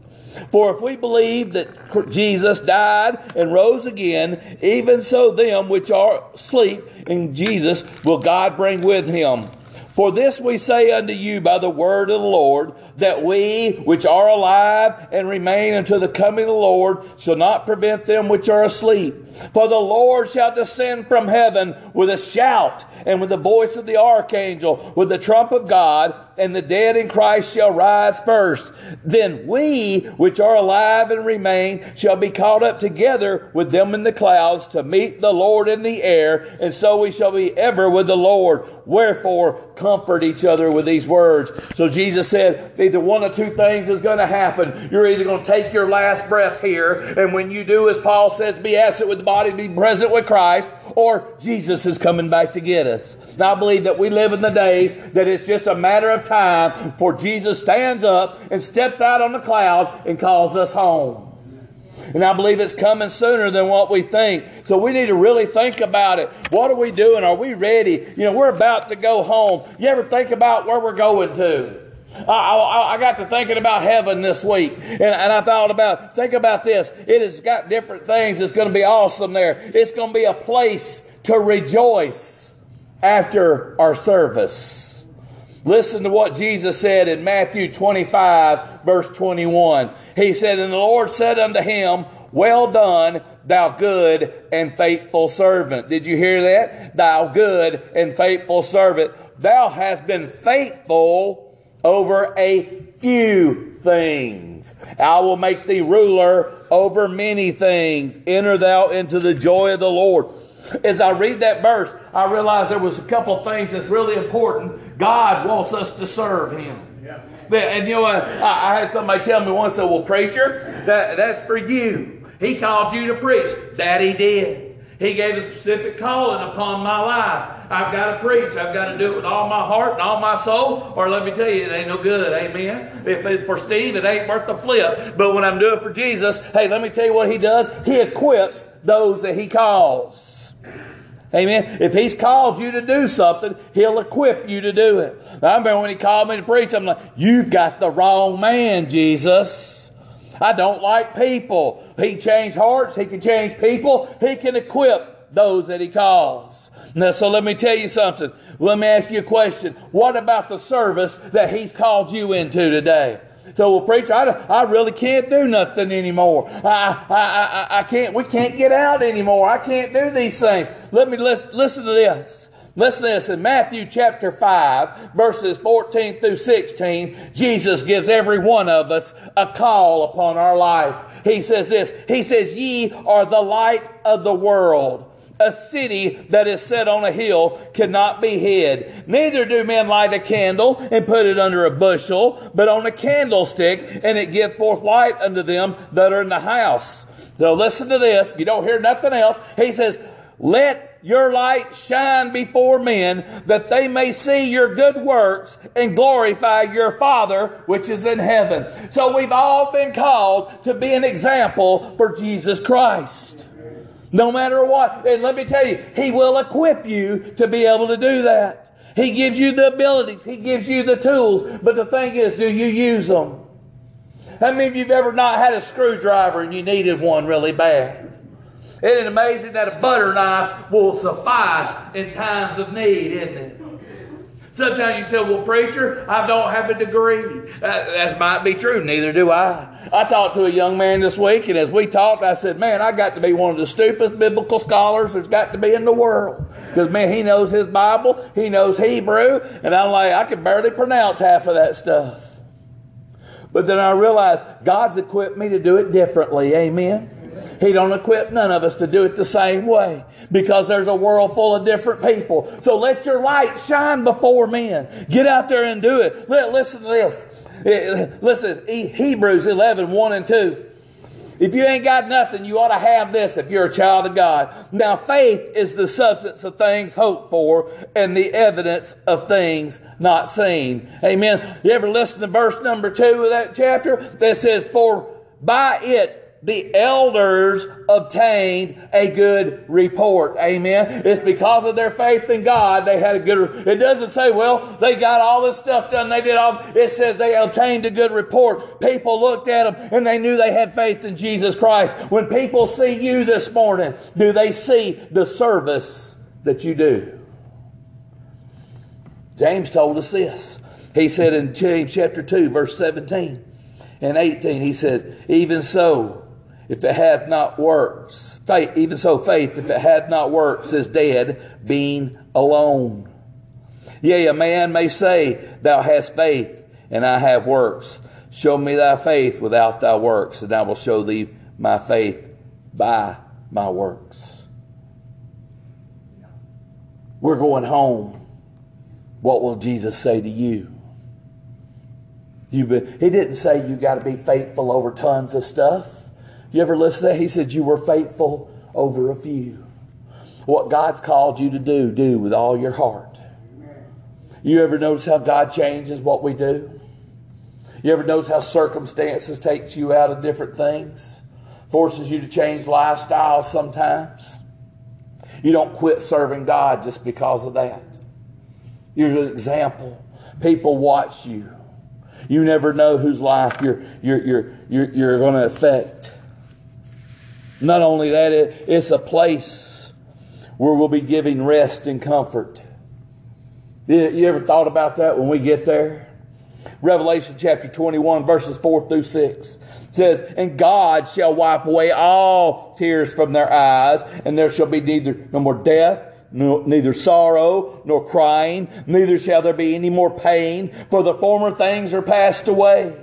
For if we believe that Jesus died and rose again, even so them which are asleep in Jesus will God bring with him. For this we say unto you by the word of the Lord, that we which are alive and remain until the coming of the Lord shall not prevent them which are asleep. For the Lord shall descend from heaven with a shout and with the voice of the archangel, with the trump of God, and the dead in Christ shall rise first. Then we which are alive and remain shall be caught up together with them in the clouds to meet the Lord in the air, and so we shall be ever with the Lord. Wherefore, comfort each other with these words. So Jesus said, either one of two things is going to happen. You're either going to take your last breath here, and when you do, as Paul says, be absent with the body, be present with Christ, or Jesus is coming back to get us. Now, I believe that we live in the days that it's just a matter of time for Jesus stands up and steps out on the cloud and calls us home. And I believe it's coming sooner than what we think. So we need to really think about it. What are we doing? Are we ready? You know, we're about to go home. You ever think about where we're going to? I, I, I got to thinking about heaven this week, and, and I thought about, think about this. It has got different things It's going to be awesome there. It's going to be a place to rejoice after our service. Listen to what Jesus said in Matthew 25, verse 21. He said, And the Lord said unto him, Well done, thou good and faithful servant. Did you hear that? Thou good and faithful servant. Thou hast been faithful over a few things. I will make thee ruler over many things. Enter thou into the joy of the Lord. As I read that verse, I realized there was a couple of things that's really important. God wants us to serve Him. Yeah. And you know what? I, I had somebody tell me once, said, well, preacher, that, that's for you. He called you to preach. That he did. He gave a specific calling upon my life. I've got to preach. I've got to do it with all my heart and all my soul. Or let me tell you, it ain't no good. Amen. If it's for Steve, it ain't worth the flip. But when I'm doing it for Jesus, hey, let me tell you what he does. He equips those that he calls. Amen. If he's called you to do something, he'll equip you to do it. I remember when he called me to preach, I'm like, you've got the wrong man, Jesus. I don't like people. He changed hearts. He can change people. He can equip those that he calls. Now, so let me tell you something. Let me ask you a question. What about the service that he's called you into today? So, well, preacher, I, I really can't do nothing anymore. I, I, I, I can't, we can't get out anymore. I can't do these things. Let me listen, listen to this. Listen to this in Matthew chapter 5, verses 14 through 16. Jesus gives every one of us a call upon our life. He says this He says, Ye are the light of the world. A city that is set on a hill cannot be hid. Neither do men light a candle and put it under a bushel, but on a candlestick, and it give forth light unto them that are in the house. So listen to this. If you don't hear nothing else, he says, Let your light shine before men that they may see your good works and glorify your Father which is in heaven. So we've all been called to be an example for Jesus Christ. No matter what. And let me tell you, He will equip you to be able to do that. He gives you the abilities. He gives you the tools. But the thing is, do you use them? How many of you have ever not had a screwdriver and you needed one really bad? Isn't it amazing that a butter knife will suffice in times of need, isn't it? Sometimes you say, well, preacher, I don't have a degree. That, that might be true. Neither do I. I talked to a young man this week, and as we talked, I said, man, I got to be one of the stupidest biblical scholars there's got to be in the world. Because, man, he knows his Bible, he knows Hebrew, and I'm like, I can barely pronounce half of that stuff. But then I realized God's equipped me to do it differently. Amen. He don't equip none of us to do it the same way because there's a world full of different people. So let your light shine before men. Get out there and do it. Listen to this. Eh, listen, Hebrews 11, 1 and 2. If you ain't got nothing, you ought to have this if you're a child of God. Now, faith is the substance of things hoped for and the evidence of things not seen. Amen. You ever listen to verse number two of that chapter that says, For by it the elders obtained a good report. Amen. It's because of their faith in God they had a good. It doesn't say, well, they got all this stuff done. They did all. It says they obtained a good report. People looked at them and they knew they had faith in Jesus Christ. When people see you this morning, do they see the service that you do? James told us this. He said in James chapter 2, verse 17 and 18, he says, Even so, if it hath not works, faith, even so faith, if it hath not works, is dead, being alone. Yea, a man may say, Thou hast faith, and I have works. Show me thy faith without thy works, and I will show thee my faith by my works. We're going home. What will Jesus say to you? You he didn't say you got to be faithful over tons of stuff. You ever listen to that? He said you were faithful over a few. What God's called you to do, do with all your heart. You ever notice how God changes what we do? You ever notice how circumstances takes you out of different things? Forces you to change lifestyles sometimes. You don't quit serving God just because of that. You're an example. People watch you. You never know whose life you're, you're, you're, you're, you're going to affect. Not only that, it, it's a place where we'll be giving rest and comfort. You, you ever thought about that when we get there? Revelation chapter 21, verses 4 through 6 says, And God shall wipe away all tears from their eyes, and there shall be neither no more death, no, neither sorrow nor crying, neither shall there be any more pain, for the former things are passed away.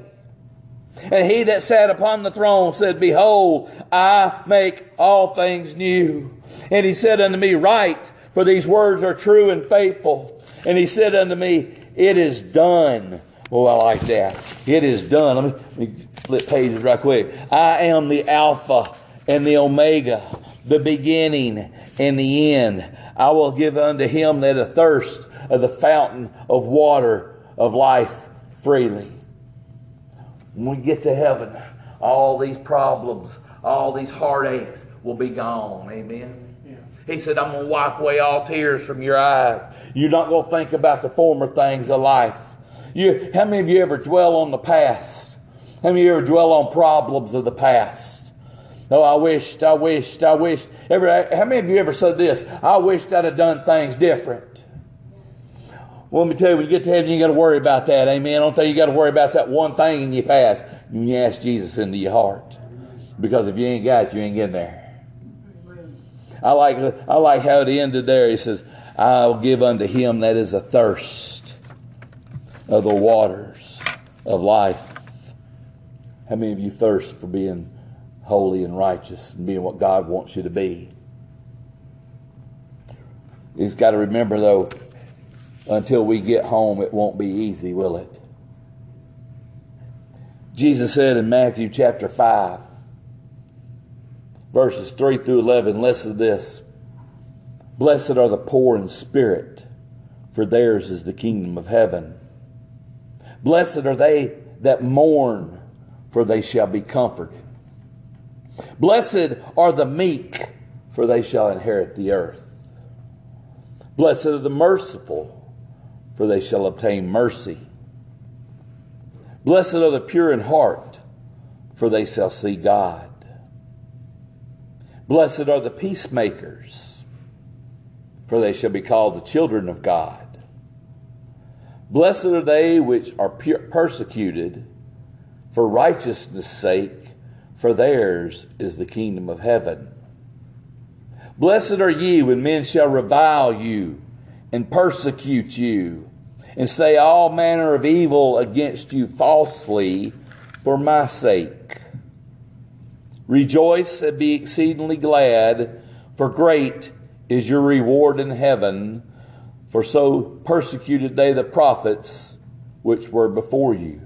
And he that sat upon the throne said, Behold, I make all things new. And he said unto me, Write, for these words are true and faithful. And he said unto me, It is done. Oh, I like that. It is done. Let me, let me flip pages right quick. I am the Alpha and the Omega, the beginning and the end. I will give unto him that athirst of the fountain of water of life freely. When we get to heaven, all these problems, all these heartaches will be gone. Amen. He said, I'm going to wipe away all tears from your eyes. You're not going to think about the former things of life. You, how many of you ever dwell on the past? How many of you ever dwell on problems of the past? Oh, I wished, I wished, I wished. Every, how many of you ever said this? I wished I'd have done things different. Well, let me tell you, when you get to heaven, you got to worry about that. Amen. I don't think you got to worry about that one thing in your past. When you ask Jesus into your heart. Because if you ain't got it, you ain't getting there. I like, I like how it ended there. He says, I'll give unto him that is athirst of the waters of life. How many of you thirst for being holy and righteous and being what God wants you to be? You've got to remember, though, until we get home, it won't be easy, will it? Jesus said in Matthew chapter 5, verses 3 through 11, listen to this. Blessed are the poor in spirit, for theirs is the kingdom of heaven. Blessed are they that mourn, for they shall be comforted. Blessed are the meek, for they shall inherit the earth. Blessed are the merciful, for they shall obtain mercy. Blessed are the pure in heart, for they shall see God. Blessed are the peacemakers, for they shall be called the children of God. Blessed are they which are persecuted for righteousness' sake, for theirs is the kingdom of heaven. Blessed are ye when men shall revile you and persecute you and say all manner of evil against you falsely for my sake. Rejoice and be exceedingly glad, for great is your reward in heaven, for so persecuted they the prophets which were before you.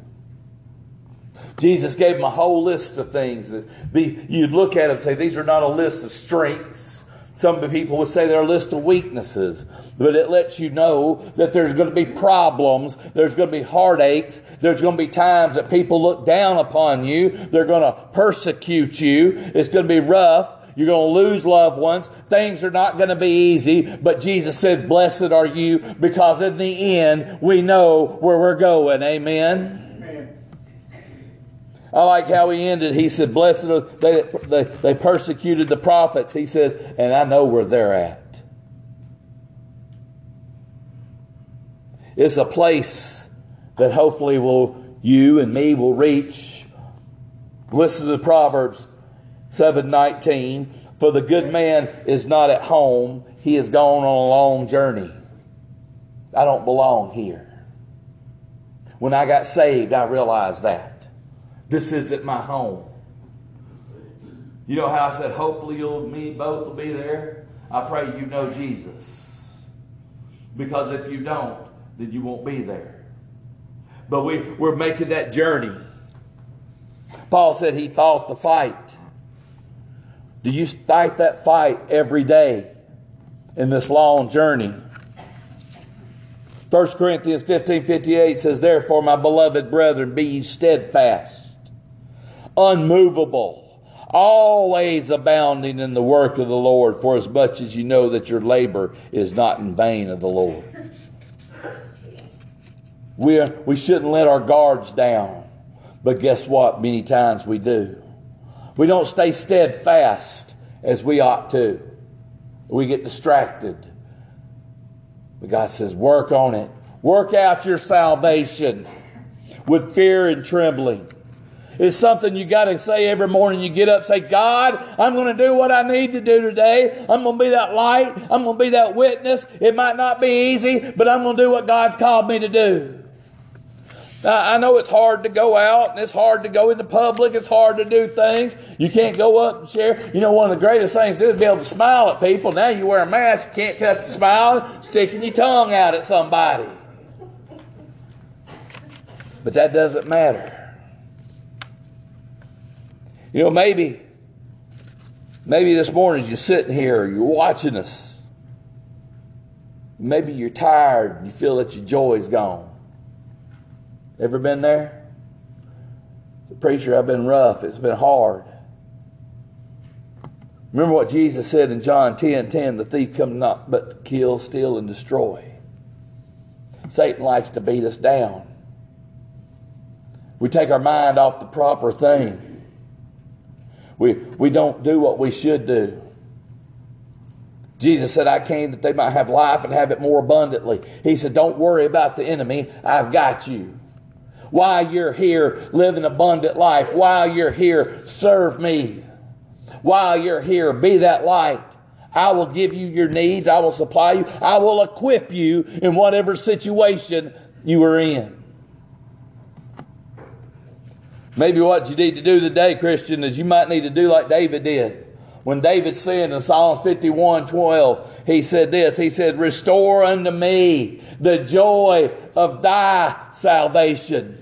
Jesus gave them a whole list of things. You'd look at them and say, These are not a list of strengths. Some people would say they're a list of weaknesses, but it lets you know that there's going to be problems, there's going to be heartaches, there's going to be times that people look down upon you, they're going to persecute you, it's going to be rough. You're going to lose loved ones. Things are not going to be easy, but Jesus said, Blessed are you, because in the end, we know where we're going. Amen. I like how he ended. He said, Blessed are they, they, they persecuted the prophets. He says, and I know where they're at. It's a place that hopefully will you and me will reach. Listen to Proverbs 7:19. For the good man is not at home, he has gone on a long journey. I don't belong here. When I got saved, I realized that. This isn't my home. You know how I said, hopefully you'll me both will be there? I pray you know Jesus. Because if you don't, then you won't be there. But we, we're making that journey. Paul said he fought the fight. Do you fight that fight every day in this long journey? 1 Corinthians 15 58 says, Therefore, my beloved brethren, be ye steadfast, unmovable, always abounding in the work of the Lord, for as much as you know that your labor is not in vain of the Lord. We, are, we shouldn't let our guards down, but guess what? Many times we do. We don't stay steadfast as we ought to. We get distracted. But God says, work on it. Work out your salvation with fear and trembling. It's something you got to say every morning you get up. Say, God, I'm going to do what I need to do today. I'm going to be that light. I'm going to be that witness. It might not be easy, but I'm going to do what God's called me to do. Now, I know it's hard to go out and it's hard to go into public. It's hard to do things. You can't go up and share. You know, one of the greatest things to do is be able to smile at people. Now you wear a mask, you can't touch the smile, sticking your tongue out at somebody. But that doesn't matter. You know, maybe, maybe this morning you're sitting here, you're watching us. Maybe you're tired and you feel that your joy is gone. Ever been there? The preacher, I've been rough. It's been hard. Remember what Jesus said in John 10 10 the thief comes not but to kill, steal, and destroy. Satan likes to beat us down. We take our mind off the proper thing. We, we don't do what we should do. Jesus said, I came that they might have life and have it more abundantly. He said, Don't worry about the enemy. I've got you. While you're here, live an abundant life. While you're here, serve me. While you're here, be that light. I will give you your needs. I will supply you. I will equip you in whatever situation you are in. Maybe what you need to do today, Christian, is you might need to do like David did. When David sinned in Psalms 51 12, he said this He said, Restore unto me the joy of thy salvation.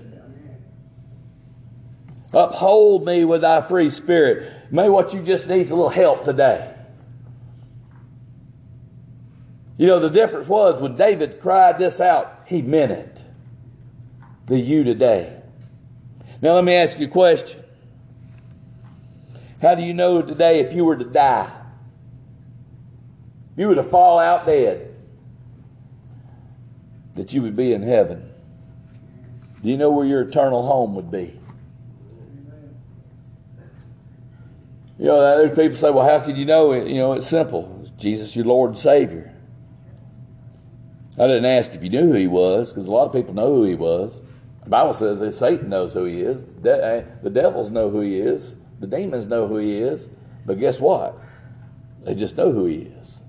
Uphold me with thy free spirit. Maybe what you just need is a little help today. You know, the difference was when David cried this out, he meant it. The you today. Now, let me ask you a question. How do you know today if you were to die? If you were to fall out dead, that you would be in heaven? Do you know where your eternal home would be? You know, there's people say, well, how can you know? You know, it's simple. Jesus, your Lord and Savior. I didn't ask if you knew who he was, because a lot of people know who he was. The Bible says that Satan knows who he is. The, eh, the devils know who he is. The demons know who he is. But guess what? They just know who he is.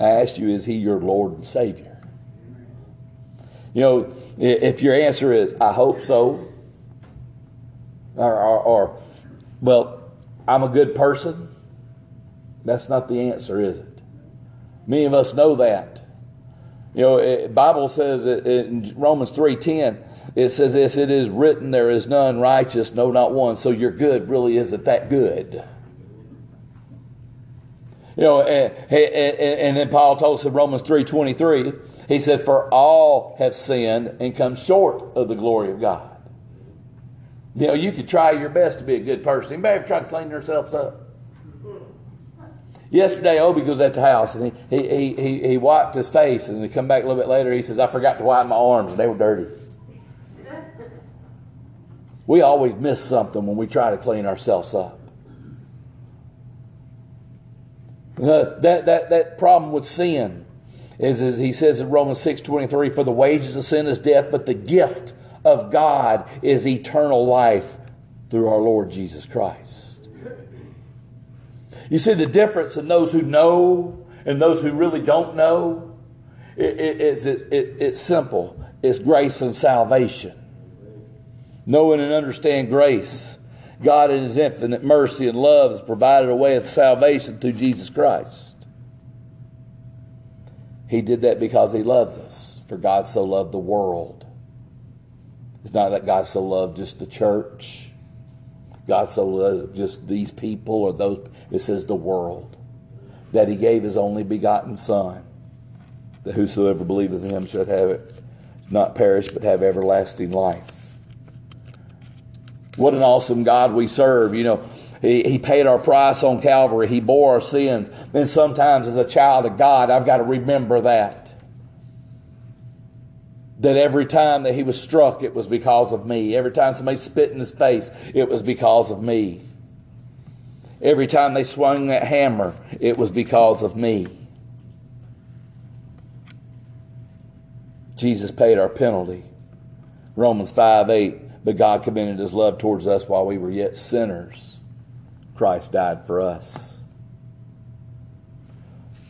I asked you, is he your Lord and Savior? You know, if your answer is, I hope so, or, or, or well, I'm a good person, that's not the answer, is it? Many of us know that. You know, it, Bible says it, in Romans 3.10, it says this, it is written, there is none righteous, no, not one. So your good really isn't that good. You know, and, and, and then Paul told us in Romans 3.23, he said, For all have sinned and come short of the glory of God. You know, you could try your best to be a good person. Anybody ever try to clean themselves up? Yesterday, Obi was at the house and he, he, he, he wiped his face and he come back a little bit later. He says, I forgot to wipe my arms and they were dirty. We always miss something when we try to clean ourselves up. Uh, that, that, that problem with sin is, as he says in Romans 6 23, for the wages of sin is death, but the gift of God is eternal life through our Lord Jesus Christ. You see the difference in those who know and those who really don't know? It, it, it's, it, it's simple it's grace and salvation. Knowing and understand grace. God, in His infinite mercy and love, has provided a way of salvation through Jesus Christ. He did that because He loves us. For God so loved the world. It's not that God so loved just the church. God so loved just these people or those. It says the world. That He gave His only begotten Son. That whosoever believeth in Him should have it, not perish, but have everlasting life. What an awesome God we serve. You know, he, he paid our price on Calvary. He bore our sins. And sometimes as a child of God, I've got to remember that. That every time that he was struck, it was because of me. Every time somebody spit in his face, it was because of me. Every time they swung that hammer, it was because of me. Jesus paid our penalty. Romans 5 8. But God commended his love towards us while we were yet sinners. Christ died for us.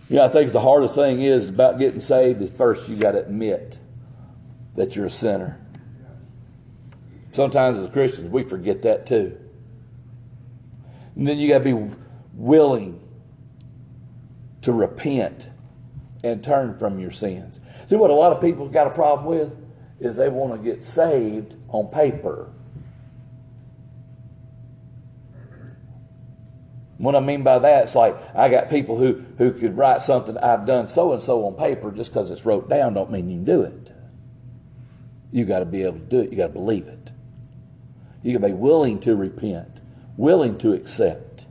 Know, I think the hardest thing is about getting saved is first you got to admit that you're a sinner. Sometimes as Christians, we forget that too. And then you got to be willing to repent and turn from your sins. See what a lot of people got a problem with is they want to get saved on paper. What I mean by that, it's like I got people who, who could write something I've done so and so on paper just because it's wrote down don't mean you can do it. You got to be able to do it. You got to believe it. You got to be willing to repent, willing to accept.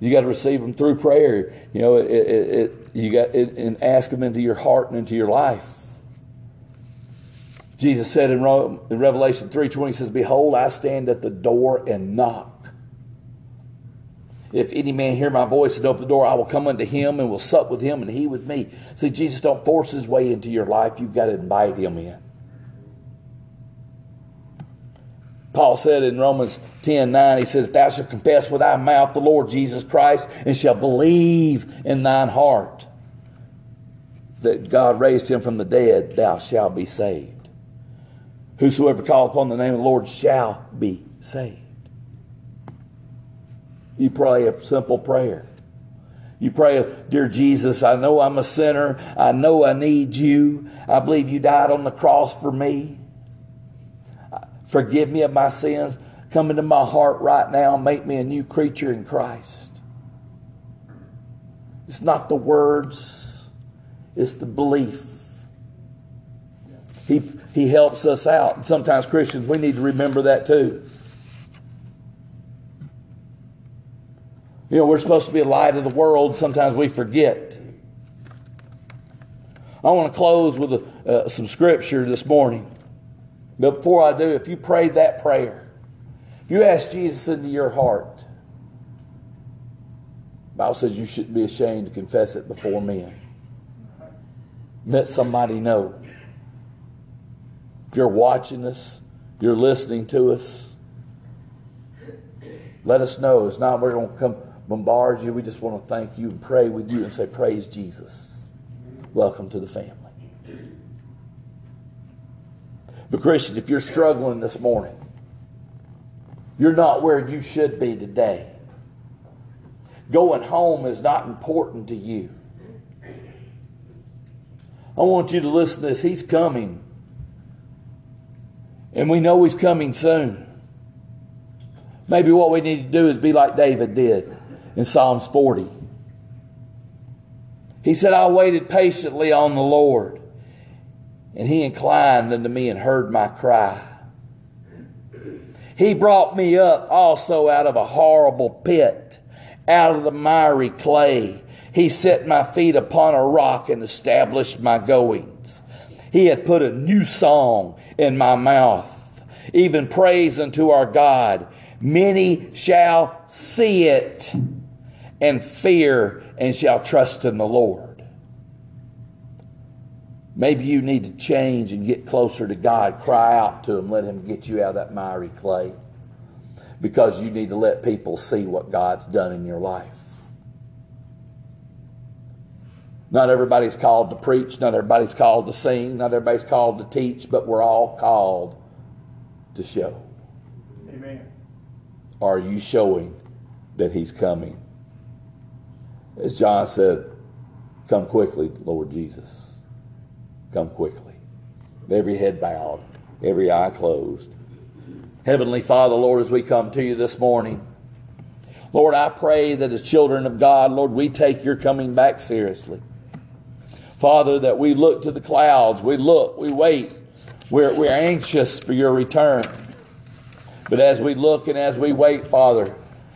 You got to receive them through prayer. You know, it, it, it you got it, and ask them into your heart and into your life. Jesus said in, in Revelation 3:20 says, "Behold, I stand at the door and knock. If any man hear my voice and open the door, I will come unto him and will sup with him and he with me." See, Jesus don't force his way into your life. You've got to invite him in. Paul said in Romans 10 9, he said, If thou shalt confess with thy mouth the Lord Jesus Christ and shalt believe in thine heart that God raised him from the dead, thou shalt be saved. Whosoever call upon the name of the Lord shall be saved. You pray a simple prayer. You pray, Dear Jesus, I know I'm a sinner. I know I need you. I believe you died on the cross for me. Forgive me of my sins. Come into my heart right now. And make me a new creature in Christ. It's not the words, it's the belief. He, he helps us out. Sometimes Christians, we need to remember that too. You know, we're supposed to be a light of the world. Sometimes we forget. I want to close with a, uh, some scripture this morning. But before I do, if you prayed that prayer, if you ask Jesus into your heart, Bible says you shouldn't be ashamed to confess it before men. Let somebody know. If you're watching us, you're listening to us, let us know. It's not we're going to come bombard you. We just want to thank you and pray with you and say, Praise Jesus. Welcome to the family. But, Christian, if you're struggling this morning, you're not where you should be today. Going home is not important to you. I want you to listen to this. He's coming. And we know He's coming soon. Maybe what we need to do is be like David did in Psalms 40. He said, I waited patiently on the Lord, and he inclined unto me and heard my cry. He brought me up also out of a horrible pit, out of the miry clay. He set my feet upon a rock and established my goings. He hath put a new song in my mouth, even praise unto our God. Many shall see it and fear and shall trust in the Lord. Maybe you need to change and get closer to God. Cry out to Him. Let Him get you out of that miry clay. Because you need to let people see what God's done in your life. Not everybody's called to preach, not everybody's called to sing, not everybody's called to teach, but we're all called to show. Amen. Are you showing that He's coming? As John said, Come quickly, Lord Jesus. Come quickly. Every head bowed, every eye closed. Heavenly Father, Lord, as we come to you this morning, Lord, I pray that as children of God, Lord, we take your coming back seriously. Father, that we look to the clouds, we look, we wait, we're, we're anxious for your return. But as we look and as we wait, Father,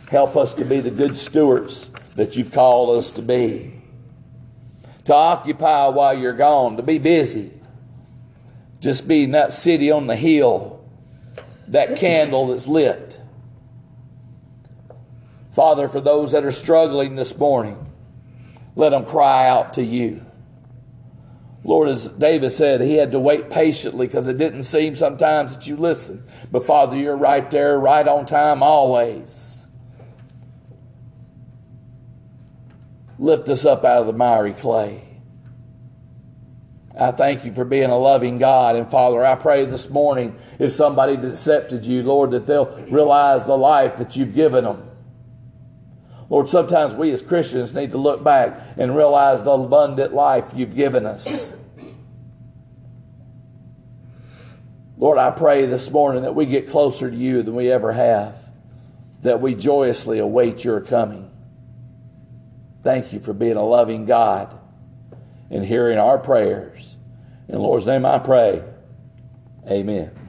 help us to be the good stewards that you've called us to be. To occupy while you're gone, to be busy. Just being that city on the hill, that candle that's lit. Father, for those that are struggling this morning, let them cry out to you. Lord, as David said, he had to wait patiently because it didn't seem sometimes that you listened. But Father, you're right there, right on time, always. Lift us up out of the miry clay. I thank you for being a loving God. And Father, I pray this morning if somebody accepted you, Lord, that they'll realize the life that you've given them. Lord, sometimes we as Christians need to look back and realize the abundant life you've given us. Lord, I pray this morning that we get closer to you than we ever have, that we joyously await your coming. Thank you for being a loving God and hearing our prayers. In the Lord's name I pray. Amen.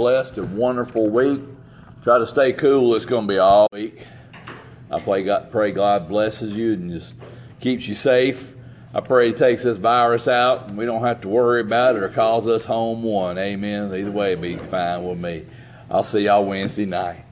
blessed and wonderful week. Try to stay cool. It's going to be all week. I pray God, pray God blesses you and just keeps you safe. I pray He takes this virus out and we don't have to worry about it or calls us home one. Amen. Either way, be fine with me. I'll see y'all Wednesday night.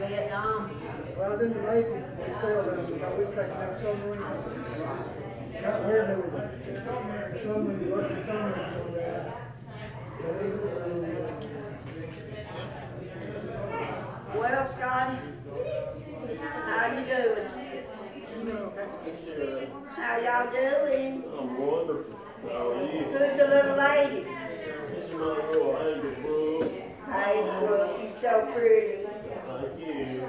Vietnam. Well, then the lady, they sailed and we got whiplash and everything. Well, Scotty, how you doing? How y'all doing? I'm wonderful. How are you? Who's the little lady? This little Angel Brooke, so pretty. Thank you.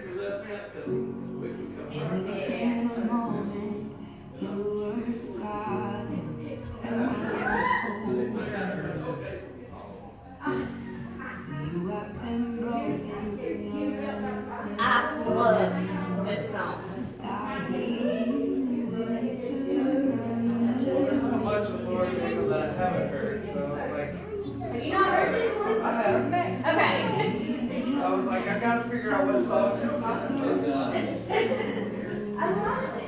I love this song. Much of Lord Jacobs I haven't heard, so like. Have you not heard this one? Okay. I was like, I gotta figure out what song she's talking. I love this.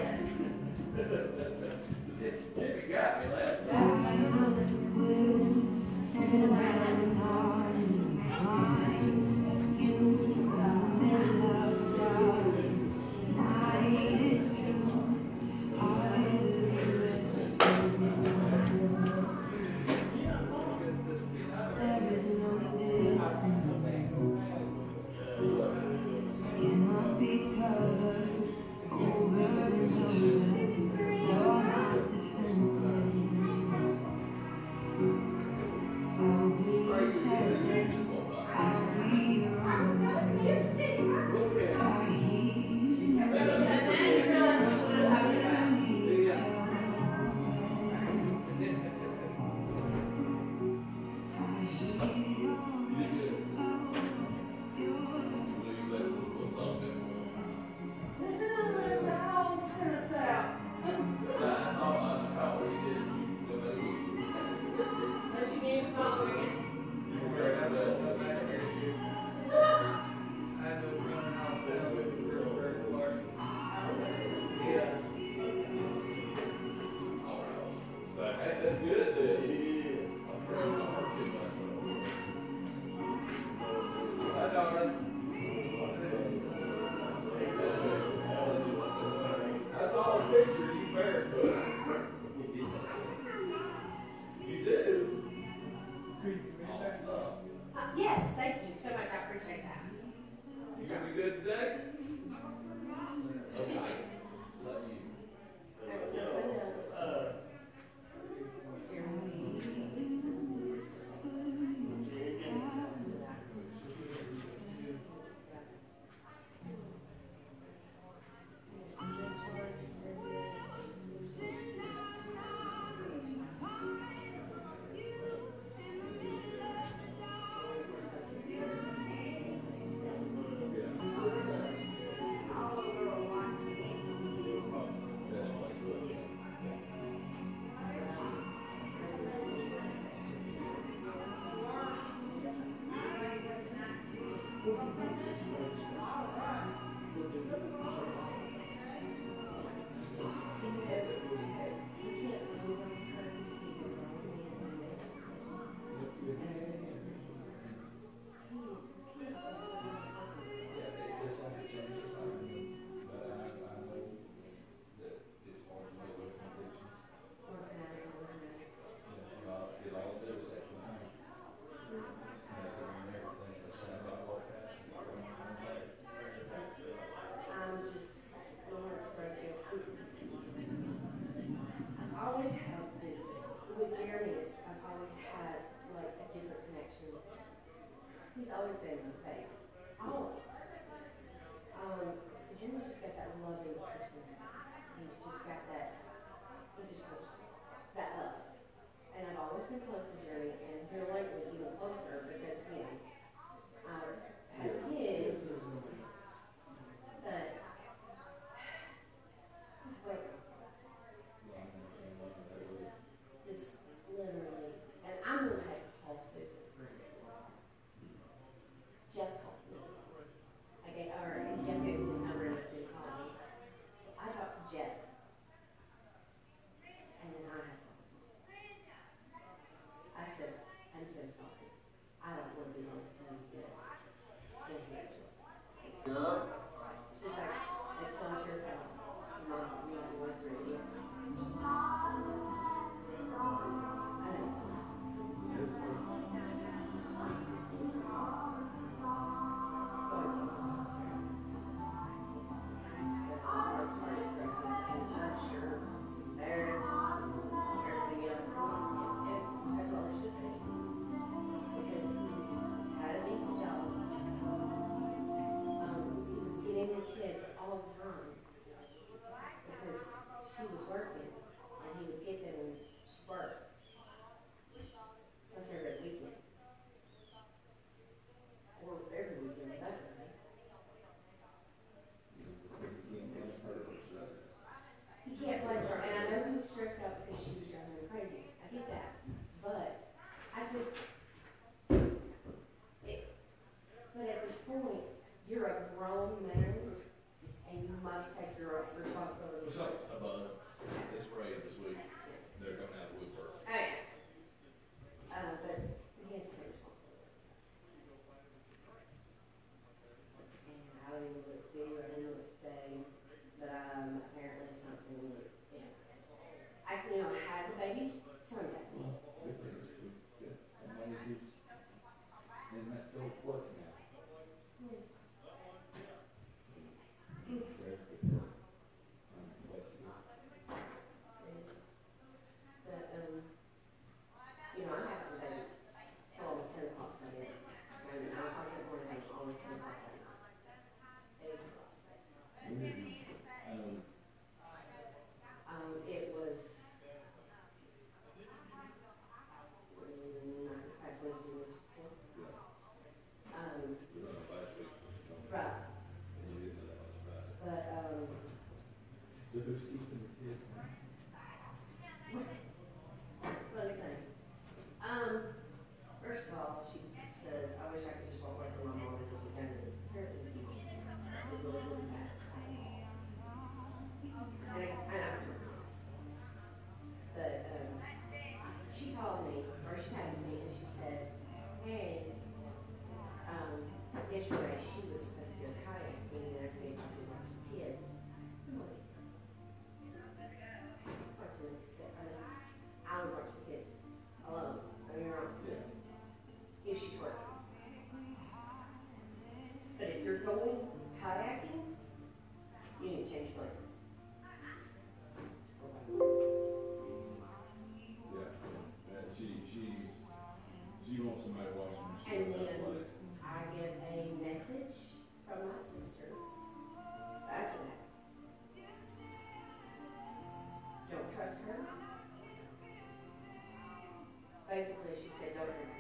Basically, she said, don't drink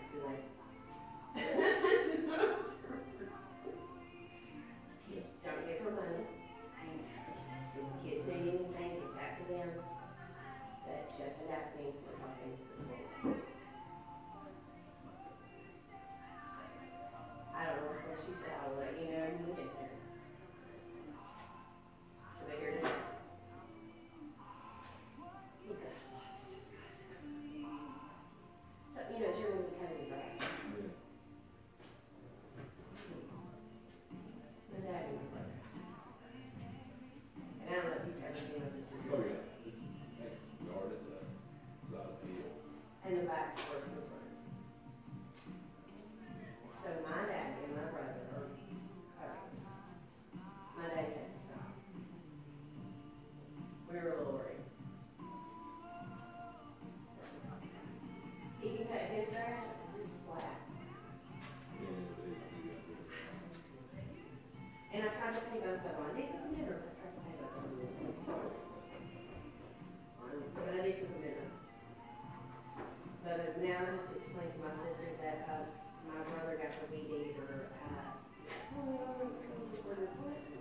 brother got the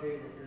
could